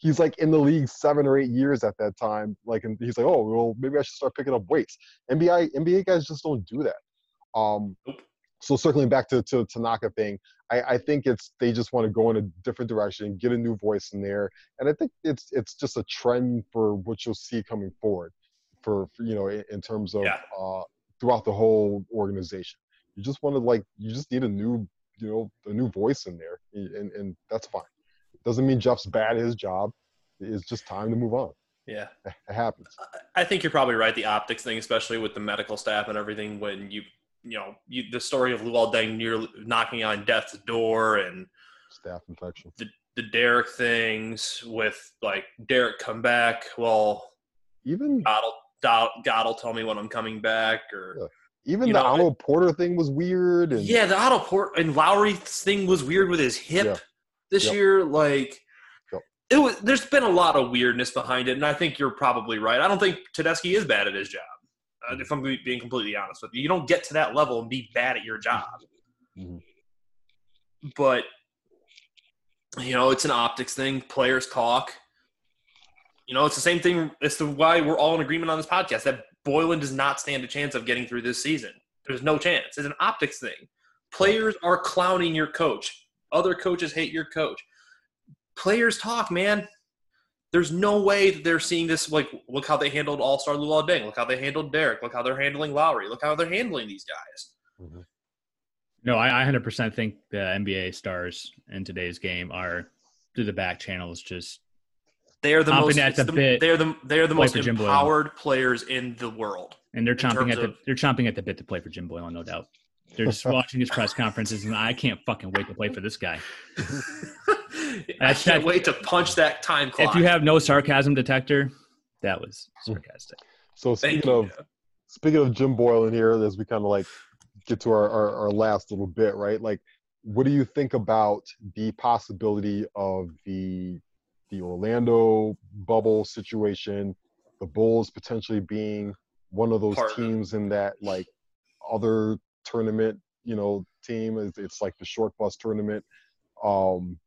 He's like in the league seven or eight years at that time. Like, and he's like, oh well, maybe I should start picking up weights. NBA NBA guys just don't do that. Um, so circling back to to Tanaka thing, I, I think it's they just want to go in a different direction, get a new voice in there, and I think it's it's just a trend for what you'll see coming forward, for, for you know in, in terms of Yeah. uh, throughout the whole organization. You just want to like you just need a new you know a new voice in there, and and that's fine. Doesn't mean Jeff's bad at his job. It's just time to move on. Yeah. It happens. I think you're probably right. The optics thing, especially with the medical staff and everything, when you, you know, you, the story of Luol Deng near knocking on death's door and Staph infection. the, the Derrick things with like Derrick come back. Well, Even God will, God, God will tell me when I'm coming back or. Yeah. even the know, Otto Porter thing was weird. And Yeah, the Otto Porter and Lauri thing was weird with his hip Yeah. This Yep. year. Like, Yep. it was. There's been a lot of weirdness behind it, and I think you're probably right. I don't think Tedeschi is bad at his job. Uh, if I'm being completely honest with you, you don't get to that level and be bad at your job. Mhm. But you know, it's an optics thing. Players talk. You know, it's the same thing. It's the why we're all in agreement on this podcast that Boylen does not stand a chance of getting through this season. There's no chance. It's an optics thing. Players are clowning your coach. Other coaches hate your coach. Players talk, man. There's no way that they're seeing this. Like, look how they handled All Star Luol Deng. Look how they handled Derrick. Look how they're handling Lauri. Look how they're handling these guys. Mm-hmm. No, I, I 100% think the NBA stars in today's game are through the back channels just They're the most. at the the- bit they're the they're the most for Jim empowered players in the world. and they're chomping at the of- they're chomping at the bit to play for Jim Boylen, no doubt. They're just watching his press conferences and I can't fucking wait to play for this guy. I can't wait to punch that time clock. If you have no sarcasm detector, that was sarcastic. So Thank speaking you. of speaking of Jim Boylen here, as we kind of like get to our, our, our last little bit, right? Like, what do you think about the possibility of the the Orlando bubble situation, the Bulls potentially being one of those Part teams in that like other tournament, you know, team? It's, it's like the short bus tournament. Um,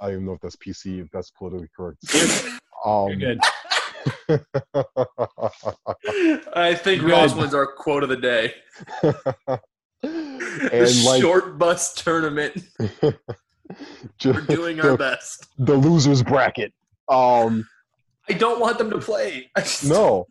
I don't even know if that's PC, if that's politically correct. Um, You're good. I think Good. Ross wins our quote of the day. the like short bus tournament. ju- We're doing the, our best. the losers bracket. Um, I don't want them to play. No,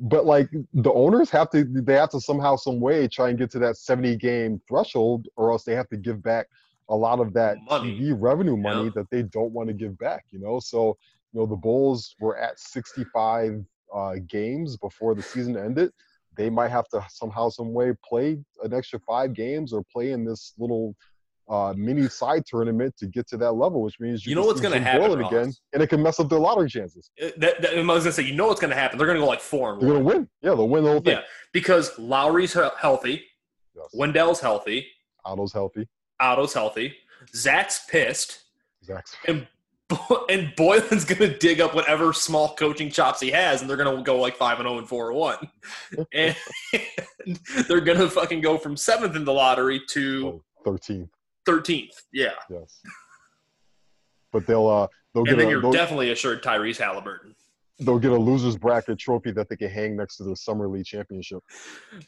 but like the owners have to, they have to somehow, some way, try and get to that seventy game threshold, or else they have to give back a lot of that Money. TV revenue money Yeah. that they don't want to give back. You know, so you know the Bulls were at sixty five uh, games before the season ended. They might have to somehow, some way, play an extra five games or play in this little uh, mini side tournament to get to that level, which means you, You know what's gonna Jim happen, Boylen again, Ross? and it can mess up their lottery chances. Uh, That, that, I was gonna say, you know what's gonna happen? They're gonna go like four and They're gonna win. Yeah, they'll win the whole thing. Yeah, because Lauri's healthy, Yes. Wendell's healthy, Otto's healthy. Otto's healthy, Zach's pissed, Zach's and and Boylen's gonna dig up whatever small coaching chops he has, and they're gonna go like five and zero and four and one, and they're gonna fucking go from seventh in the lottery to oh, 13th. Yeah, Yes. But they'll uh they'll get and then a you're definitely assured Tyrese Halliburton. they'll get a losers bracket trophy that they can hang next to the summer league championship.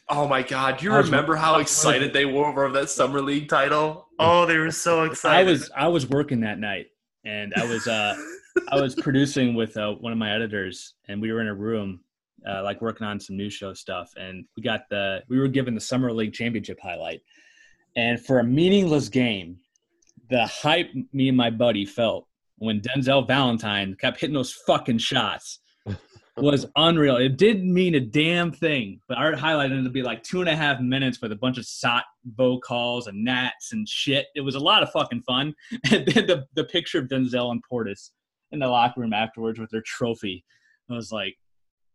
Oh my God! Do you I was- remember how I was- excited they were over that summer league title? Oh, they were so excited. I was I was working that night, and I was uh I was producing with uh, one of my editors, and we were in a room, uh, like working on some new show stuff, and we got the we were given the summer league championship highlight, and for a meaningless game, the hype me and my buddy felt when Denzel Valentine kept hitting those fucking shots was unreal. It didn't mean a damn thing, but our highlight ended up being like two and a half minutes with a bunch of sot bow calls and gnats and shit. It was a lot of fucking fun. And then the, the picture of Denzel and Portis in the locker room afterwards with their trophy. I was like,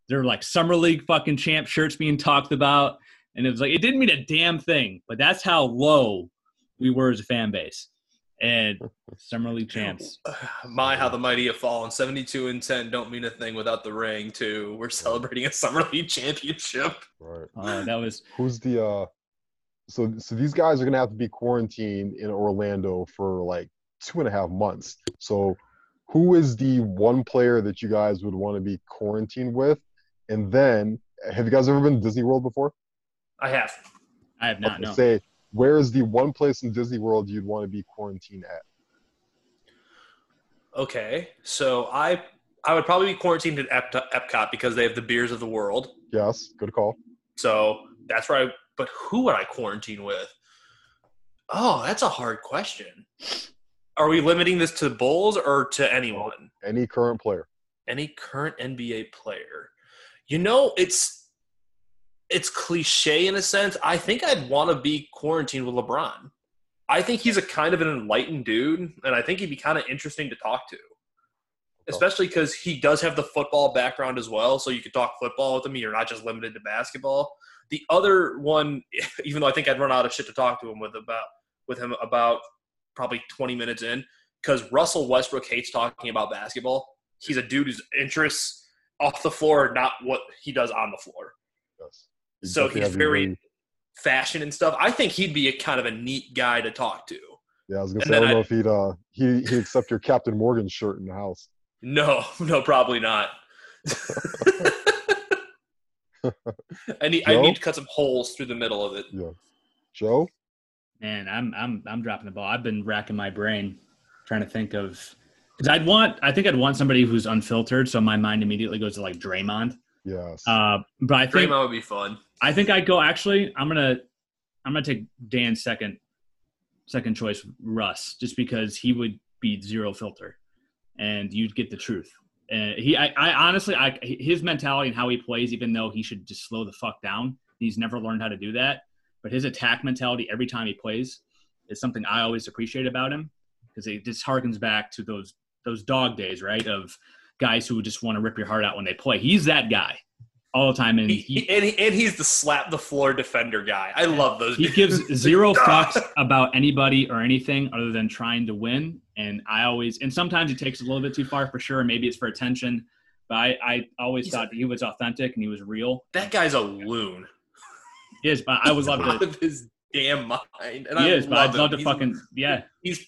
they're like summer league fucking champ shirts being talked about. And it was like, it didn't mean a damn thing, but that's how low we were as a fan base. And summer league champs. My, how the mighty have fallen. 72 and 10 don't mean a thing without the ring, too. We're celebrating a Summer League championship. Right. Oh, that was Who's the uh so so these guys are gonna have to be quarantined in Orlando for like two and a half months. So who is the one player that you guys would want to be quarantined with? And then have you guys ever been to Disney World before? I have. I have not Okay, known. Say where is the one place in Disney World you'd want to be quarantined at? Okay. So I I would probably be quarantined at Ep- Epcot because they have the beers of the world. Yes, good call. So that's where I, but who would I quarantine with? Oh, that's a hard question. Are we limiting this to Bulls or to anyone? Any current player. any current NBA player. You know, it's it's cliche in a sense. I think I'd want to be quarantined with LeBron. I think he's a kind of an enlightened dude, and I think he'd be kind of interesting to talk to. Especially because he does have the football background as well, so you could talk football with him. You're not just limited to basketball. The other one, even though I think I'd run out of shit to talk to him with about with him about probably 20 minutes in, because Russell Westbrook hates talking about basketball he's a dude whose interests off the floor, not what he does on the floor. Yes. You So he's very way- fashion and stuff. I think he'd be a kind of a neat guy to talk to. Yeah, I was gonna and say I don't know if he'd uh he he'd accept your Captain Morgan shirt in the house. No, no, probably not. I need I need to cut some holes through the middle of it. Yeah. Joe? Man, I'm I'm I'm dropping the ball. I've been racking my brain trying to think of because I'd want I think I'd want somebody who's unfiltered, so my mind immediately goes to like Draymond. Yes. Uh, but I think Draymond would be fun. I think I'd go actually. I'm gonna I'm gonna take Dan's second second choice, Russ, just because he would be zero filter, and you'd get the truth. And he, I, I honestly, I his mentality and how he plays, even though he should just slow the fuck down, he's never learned how to do that. But his attack mentality every time he plays is something I always appreciate about him because it just harkens back to those those dog days, right? Of guys who just want to rip your heart out when they play. He's that guy all the time, and He, he, and, he, and he's the slap the floor defender guy. I love those. he dudes. gives zero fucks about anybody or anything other than trying to win. And I always, and sometimes he takes a little bit too far for sure. Maybe it's for attention, but I, I always He's thought he was authentic and he was real. that guy's a loon. He is, but I would love Out to. of his damn mind. And He I is, but I'd him. love to He's- fucking yeah. He's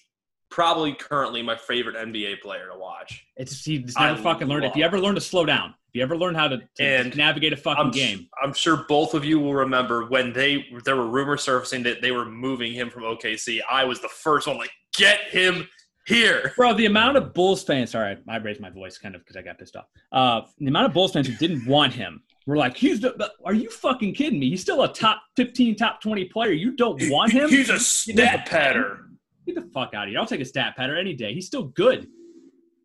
probably currently my favorite NBA player to watch. It's he just I never fucking learned. If you ever learn to slow down, if you ever learn how to, to And navigate a fucking I'm, game, I'm sure both of you will remember when they there were rumors surfacing that they were moving him from OKC. I was the first one like, get him here. bro. The amount of Bulls fans. Sorry, I raised my voice kind of because I got pissed off. Uh, the amount of Bulls fans who didn't want him were like, "He's the. Are you fucking kidding me? He's still a top fifteen, top twenty player. You don't want him? He's a stat patter. Get the fuck out of here! I'll take a stat patter any day. He's still good.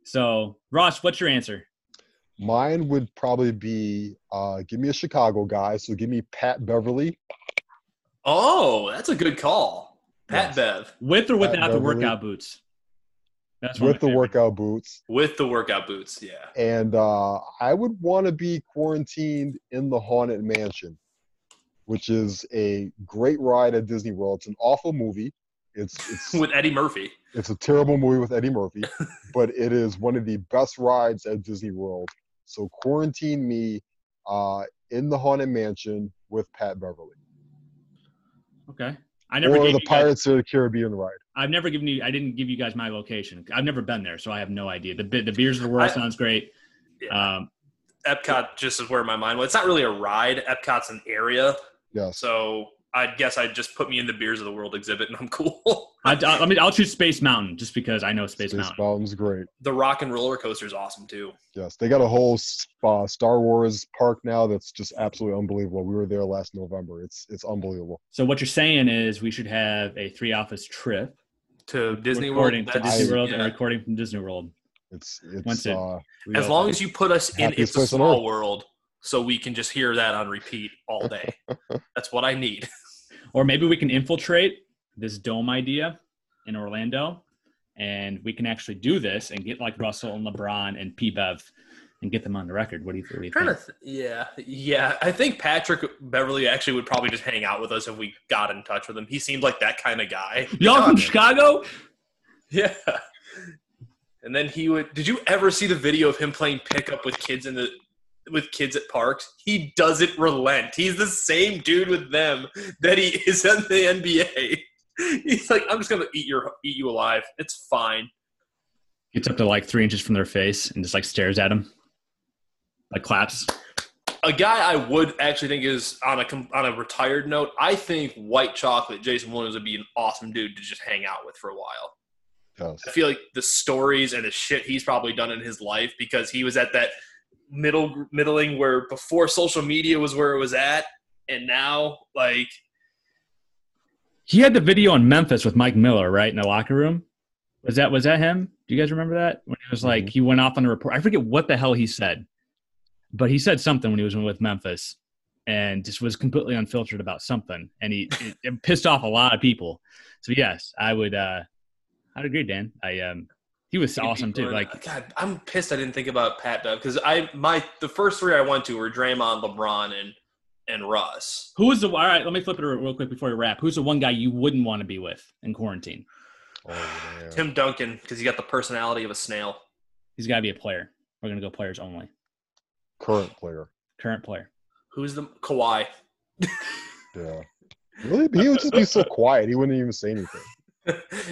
So, Ross, what's your answer? Mine would probably be uh, give me a Chicago guy. So give me Pat Beverley. Oh, that's a good call. Pat Yes. Bev With or Pat without the Beverley. workout boots? That's with the favorites. workout boots. with the workout boots. Yeah. And uh, I would want to be quarantined in the Haunted Mansion, which is a great ride at Disney World. It's an awful movie. It's it's With Eddie Murphy. it's a terrible movie with Eddie Murphy, but it is one of the best rides at Disney World. So quarantine me uh, in the Haunted Mansion with Pat Beverley, Okay. I never or gave the you guys- Pirates of the Caribbean ride. I've never given you. I didn't give you guys my location. I've never been there, so I have no idea. The bi- the beers of the world I- sounds great. Yeah. Um, Epcot just is where my mind went. It's not really a ride. Epcot's an area. Yeah. So I guess I'd just put me in the Beers of the World exhibit and I'm cool. I, I, I mean, I'll choose Space Mountain just because I know Space, Space Mountain. Mountain's great. the Rock and Roller Coaster is awesome too. Yes, they got a whole uh, Star Wars park now that's just absolutely unbelievable. We were there last November. It's it's unbelievable. So what you're saying is we should have a three office trip To Disney recording World. to that's- Disney I- World and recording from Disney World. It's it's uh, We As long as you put us in It's a Small. World so we can just hear that on repeat all day. That's what I need. Or maybe we can infiltrate this dome idea in Orlando, and we can actually do this and get like Russell and LeBron and P Bev and get them on the record. What do you, what do you think? th- yeah, yeah. I think Patrick Beverley actually would probably just hang out with us if we got in touch with him. He seemed like that kind of guy. Y'all from Chicago? Yeah. And then he would. Did you ever see the video of him playing pickup with kids in the with kids at parks? He doesn't relent. He's the same dude with them that he is in the NBA. He's like, I'm just gonna eat your eat you alive. It's fine. Gets up to like three inches from their face and just like stares at them, like claps. A guy I would actually think is on a com- on a retired note. I think White Chocolate Jason Williams would be an awesome dude to just hang out with for a while. yes. I feel like the stories and the shit he's probably done in his life because he was at that middle middling where before social media was where it was at, and now like He had the video in Memphis with Mike Miller, right, in the locker room. Was that was that him? Do you guys remember that? When he was like Mhm. he went off on the report. I forget what the hell he said, but he said something when he was with Memphis, and just was completely unfiltered about something, and he it, it pissed off a lot of people. So yes, I would. uh I'd agree, Dan. I um he was awesome too. Like God, I'm pissed I didn't think about Pat Bev because I my the first three I went to were Draymond, LeBron, and and Russ. who was the all right? Let me flip it real quick before we wrap. Who's the one guy you wouldn't want to be with in quarantine? Oh. Tim Duncan because he got the personality of a snail. He's got to be a player. We're gonna go players only. Current player. Current player. Who's the Kawhi? Yeah. Really? He would just be so quiet. He wouldn't even say anything.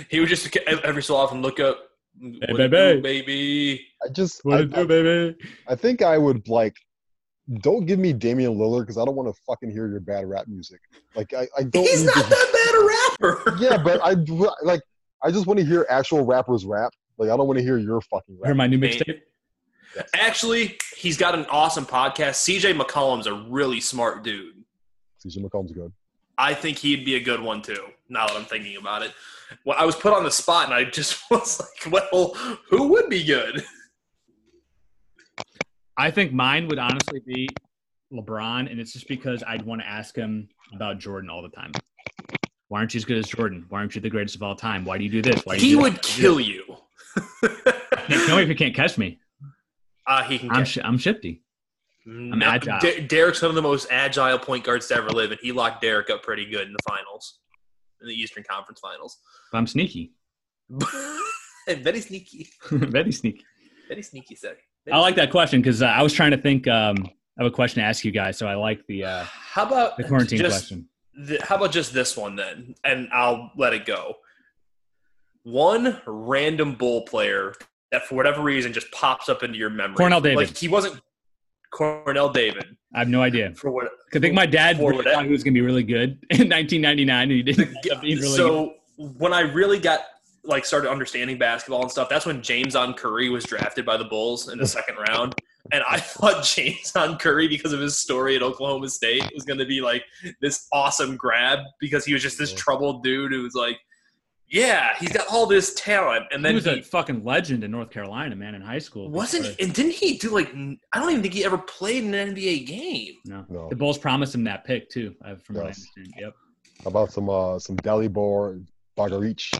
he would just every so often look up. What Hey, it baby. do, baby. I just What I, to do, baby? I, I think I would like don't give me Damian Lillard because I don't want to fucking hear your bad rap music. Like I, I don't He's not to, that bad a rapper. Yeah, but I like I just want to hear actual rappers rap. Like I don't want to hear your fucking Hear my new Man. mixtape? Actually, he's got an awesome podcast. CJ McCollum's a really smart dude. CJ McCollum's good. I think he'd be a good one too. Now that I'm thinking about it, well, I was put on the spot, and I just was like, "Well, who would be good?" I think mine would honestly be LeBron, and it's just because I'd want to ask him about Jordan all the time. Why aren't you as good as Jordan? Why aren't you the greatest of all time? Why do you do this? Why do He you do would that? kill you. Can't me if you can't catch me. uh, he can. I'm catch- sh- I'm shifty. No, agile. De- Derrick's one of the most agile point guards to ever live, and he locked Derrick up pretty good in the finals, in the Eastern Conference Finals. But I'm sneaky. very sneaky, Very sneaky. very sneaky, sir. I like that question because uh, I was trying to think um, of a question to ask you guys. So I like the uh, How about the quarantine just question. th- how about just this one then, and I'll let it go. One random bull player that, for whatever reason, just pops up into your memory. Cornell David. Like he wasn't Cornell David. I have no idea. For what? I think my dad really thought he was going to be really good in 1999, and he didn't end up being really good. so when I really got like started understanding basketball and stuff, that's when JamesOn Curry was drafted by the Bulls in the second round. And I thought JamesOn Curry, because of his story at Oklahoma State, was going to be like this awesome grab because he was just this troubled dude who was like, yeah, he's got all this talent. And then he then was he, a fucking legend in North Carolina, man, in high school. wasn't, he, and didn't he do like? I don't even think he ever played in an NBA game. No. No. The Bulls promised him that pick too, uh, from what I Yes. understand. Yep. About some uh some Dalibor Bagaric?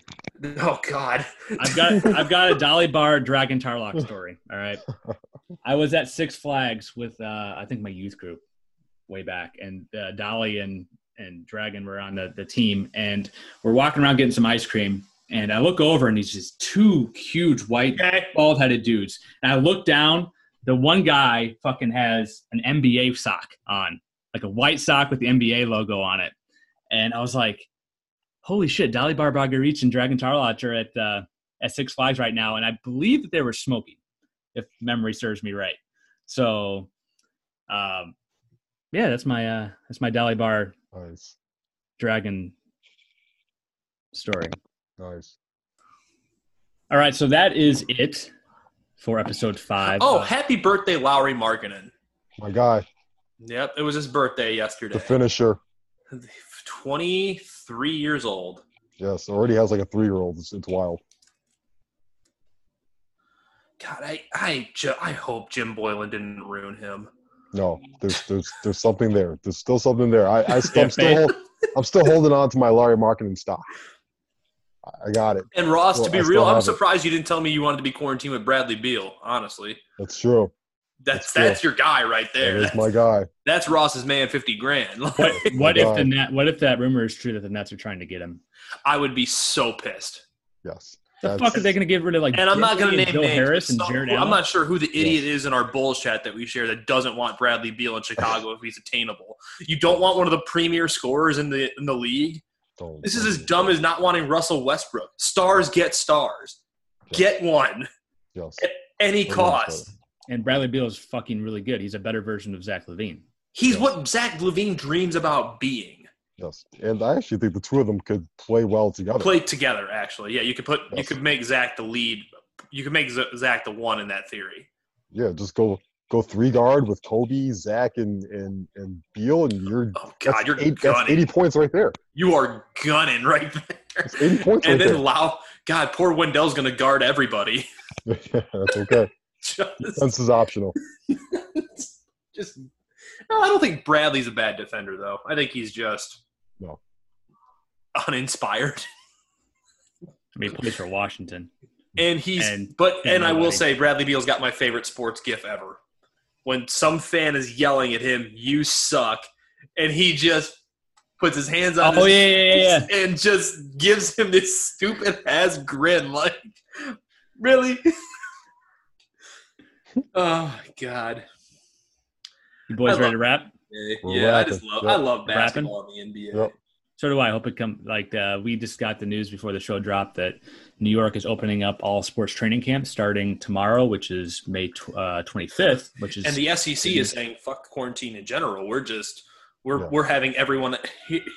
Oh God, I've got I've got a Dolly Bar Dragan Tarlac story. All right. I was at Six Flags with uh, I think my youth group way back, and uh, Dolly and and Dragan were on the, the team, and we're walking around getting some ice cream, and I look over and these just two huge white bald headed dudes, and I look down. The one guy fucking has an NBA sock on, like a white sock with the NBA logo on it, and I was like, "Holy shit!" Dalibor Bagaric and Dragan Tarlac are at uh, at Six Flags right now, and I believe that they were smoking, if memory serves me right. So, um, yeah, that's my uh, that's my Dalibor Nice, Dragan story. nice. All right, so that is it for episode five. Oh, Uh, happy birthday, Lauri Markkanen. My guy, Yep, it was his birthday yesterday. the finisher. 23 years old. Yes, already has like a three year old. It's, it's wild. God, I I ju- I hope Jim Boylen didn't ruin him. No, there's there's there's something there. There's still something there. I, I still, Yeah, I'm still hold, I'm still holding on to my Lauri Markkanen stock. I- I got it. And Ross, Well, to be I real, I'm have it. surprised you didn't tell me you wanted to be quarantined with Bradley Beal. Honestly, That's true. that's That's that's, your guy right That there. is That's, my guy. that's Ross's man, fifty grand. what Like, what if the net? What if that rumor is true that the Nets are trying to get him? I would be so pissed. Yes. The That's- fuck are they going to get rid of like? And I'm not going to name and Bill names. Harris and some- Jarrett I'm Allen. not sure who the idiot is in our Bulls chat that we share that doesn't want Bradley Beal in Chicago if he's attainable. You don't want one of the premier scorers in the in the league. Don't- This is as dumb as not wanting Russell Westbrook. Stars get stars. Get one. Yes. Any Everyone's cost. And Bradley Beal is fucking really good. He's a better version of Zach LaVine. He's Yeah. what Zach LaVine dreams about being. Yes. And I actually think the two of them could play well together. Play together, actually. Yeah, you could put you could make Zach the lead. You could make Zach the one in that theory. Yeah, just go go three guard with Coby, Zach, and and and Beal, and you're Oh God, you're eight, gunning. eighty points right there. You are gunning right there. That's eighty points And right then Lau, God, poor Wendell's going to guard everybody. that's okay. just, Defense is optional. just, no, I don't think Bradley's a bad defender, though. I think he's just No. uninspired. I mean, he plays for Washington. And he's, And- but, and and I will say, Bradley Beal's got my favorite sports gif ever. When some fan is yelling at him, "You suck," and he just puts his hands on Oh his yeah, yeah, yeah, yeah. and just gives him this stupid ass grin. Like, really? oh my god! You boys I ready love- to wrap? Yeah, We're yeah, I just love Yep. I love Rapping? basketball in the NBA. Yep. So do I. I hope it come like uh, we just got the news before the show dropped that New York is opening up all sports training camps starting tomorrow, which is May twenty fifth. Which is And the SEC is saying fuck quarantine in general. We're just we're Yeah. we're having everyone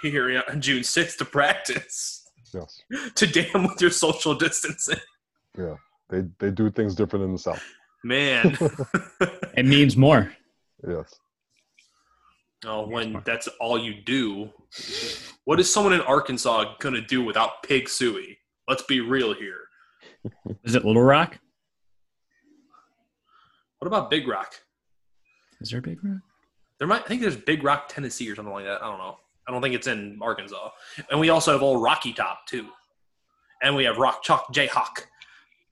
here on June sixth to practice Yes. to damn with your social distancing. Yeah. They they do things different in the South. Man, it means more. Yes. Oh, when that's all you do, what is someone in Arkansas gonna do without pig suey? Let's be real here. Is it Little Rock? What about Big Rock? Is there a Big Rock? There might I think there's Big Rock, Tennessee, or something like that. I don't know. I don't think it's in Arkansas. And we also have old Rocky Top too. And we have Rock Chalk Jayhawk.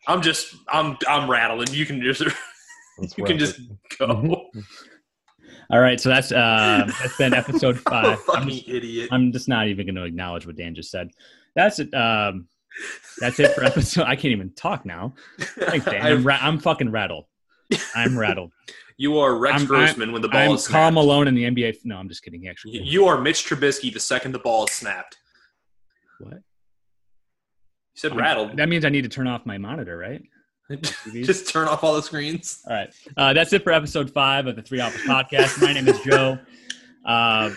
I'm just I'm I'm rattling. You can just you can just go. All right, so that's uh that's been episode I'm five. I'm just, idiot. I'm just not even going to acknowledge what Dan just said. That's it. Um, that's it for episode. I can't even talk now. Thanks, Dan. I'm, ra- I'm fucking rattled. I'm rattled. You are Rex I'm- Grossman when the ball I'm is snapped. Malone in the NBA. No, I'm just kidding. He actually. You- You are Mitch Trubisky the second the ball is snapped. What? You said rattled. That means I need to turn off my monitor, right? Just turn off all the screens. All right. Uh, that's it for episode five of the Three Office Podcast. My name is Joe. Uh,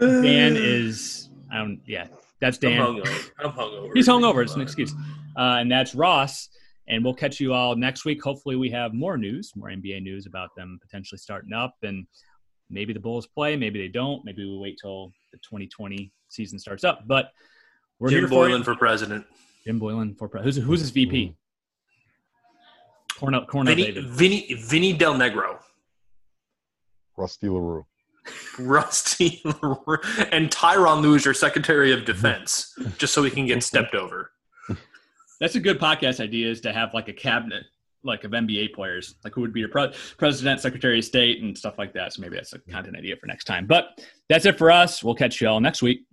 Dan is, I don't, yeah, that's I'm Dan. hungover. I'm hungover. He's hungover. It's an excuse. Uh, and that's Ross. And we'll catch you all next week. Hopefully, we have more news, more NBA news about them potentially starting up. And maybe the Bulls play, maybe they don't. Maybe we wait till the 2020 season starts up. But we're Jim here Boylen for for president. Jim Boylen for president. who's who's his VP? Cornell Cornell Vinny, David. Vinny, Vinny Del Negro. Rusty LaRue. Rusty LaRue, and Tyronn Lue is your Secretary of Defense, just so he can get stepped over. That's a good podcast idea is to have like a cabinet like of NBA players, like who would be your pre- president, secretary of state, and stuff like that. So maybe that's a content idea for next time. But that's it for us. We'll catch you all next week.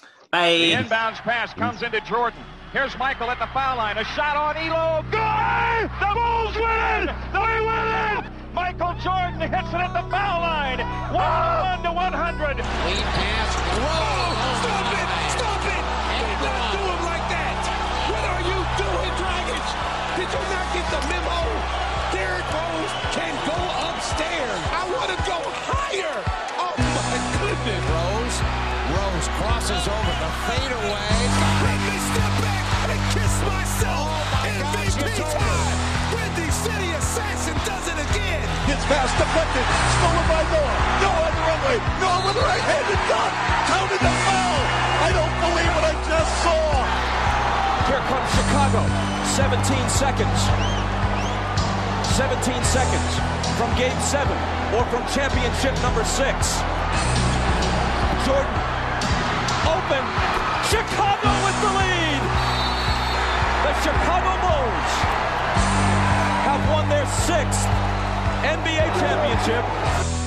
The Bye. inbounds pass comes into Jordan. Here's Michael at the foul line. A shot on Ehlo. Good! The Bulls win it! They win it! Michael Jordan hits it at the foul line. 101 to 100. Lead pass. Oh, stop it! Stop it! Do not do him like that! What are you doing, Dragic? Did you not get the memo? Derrick Rose can go upstairs. I want to go higher. Oh my goodness. Rose. Rose crosses over the fadeaway. Gets past deflected. Stolen by Noah. Noah on the runway. Noah with the right hand and done. Counted the foul. I don't believe what I just saw. Here comes Chicago. 17 seconds. 17 seconds from game seven or from championship number six. Jordan open. Chicago with the lead. The Chicago Bulls have won their sixth NBA championship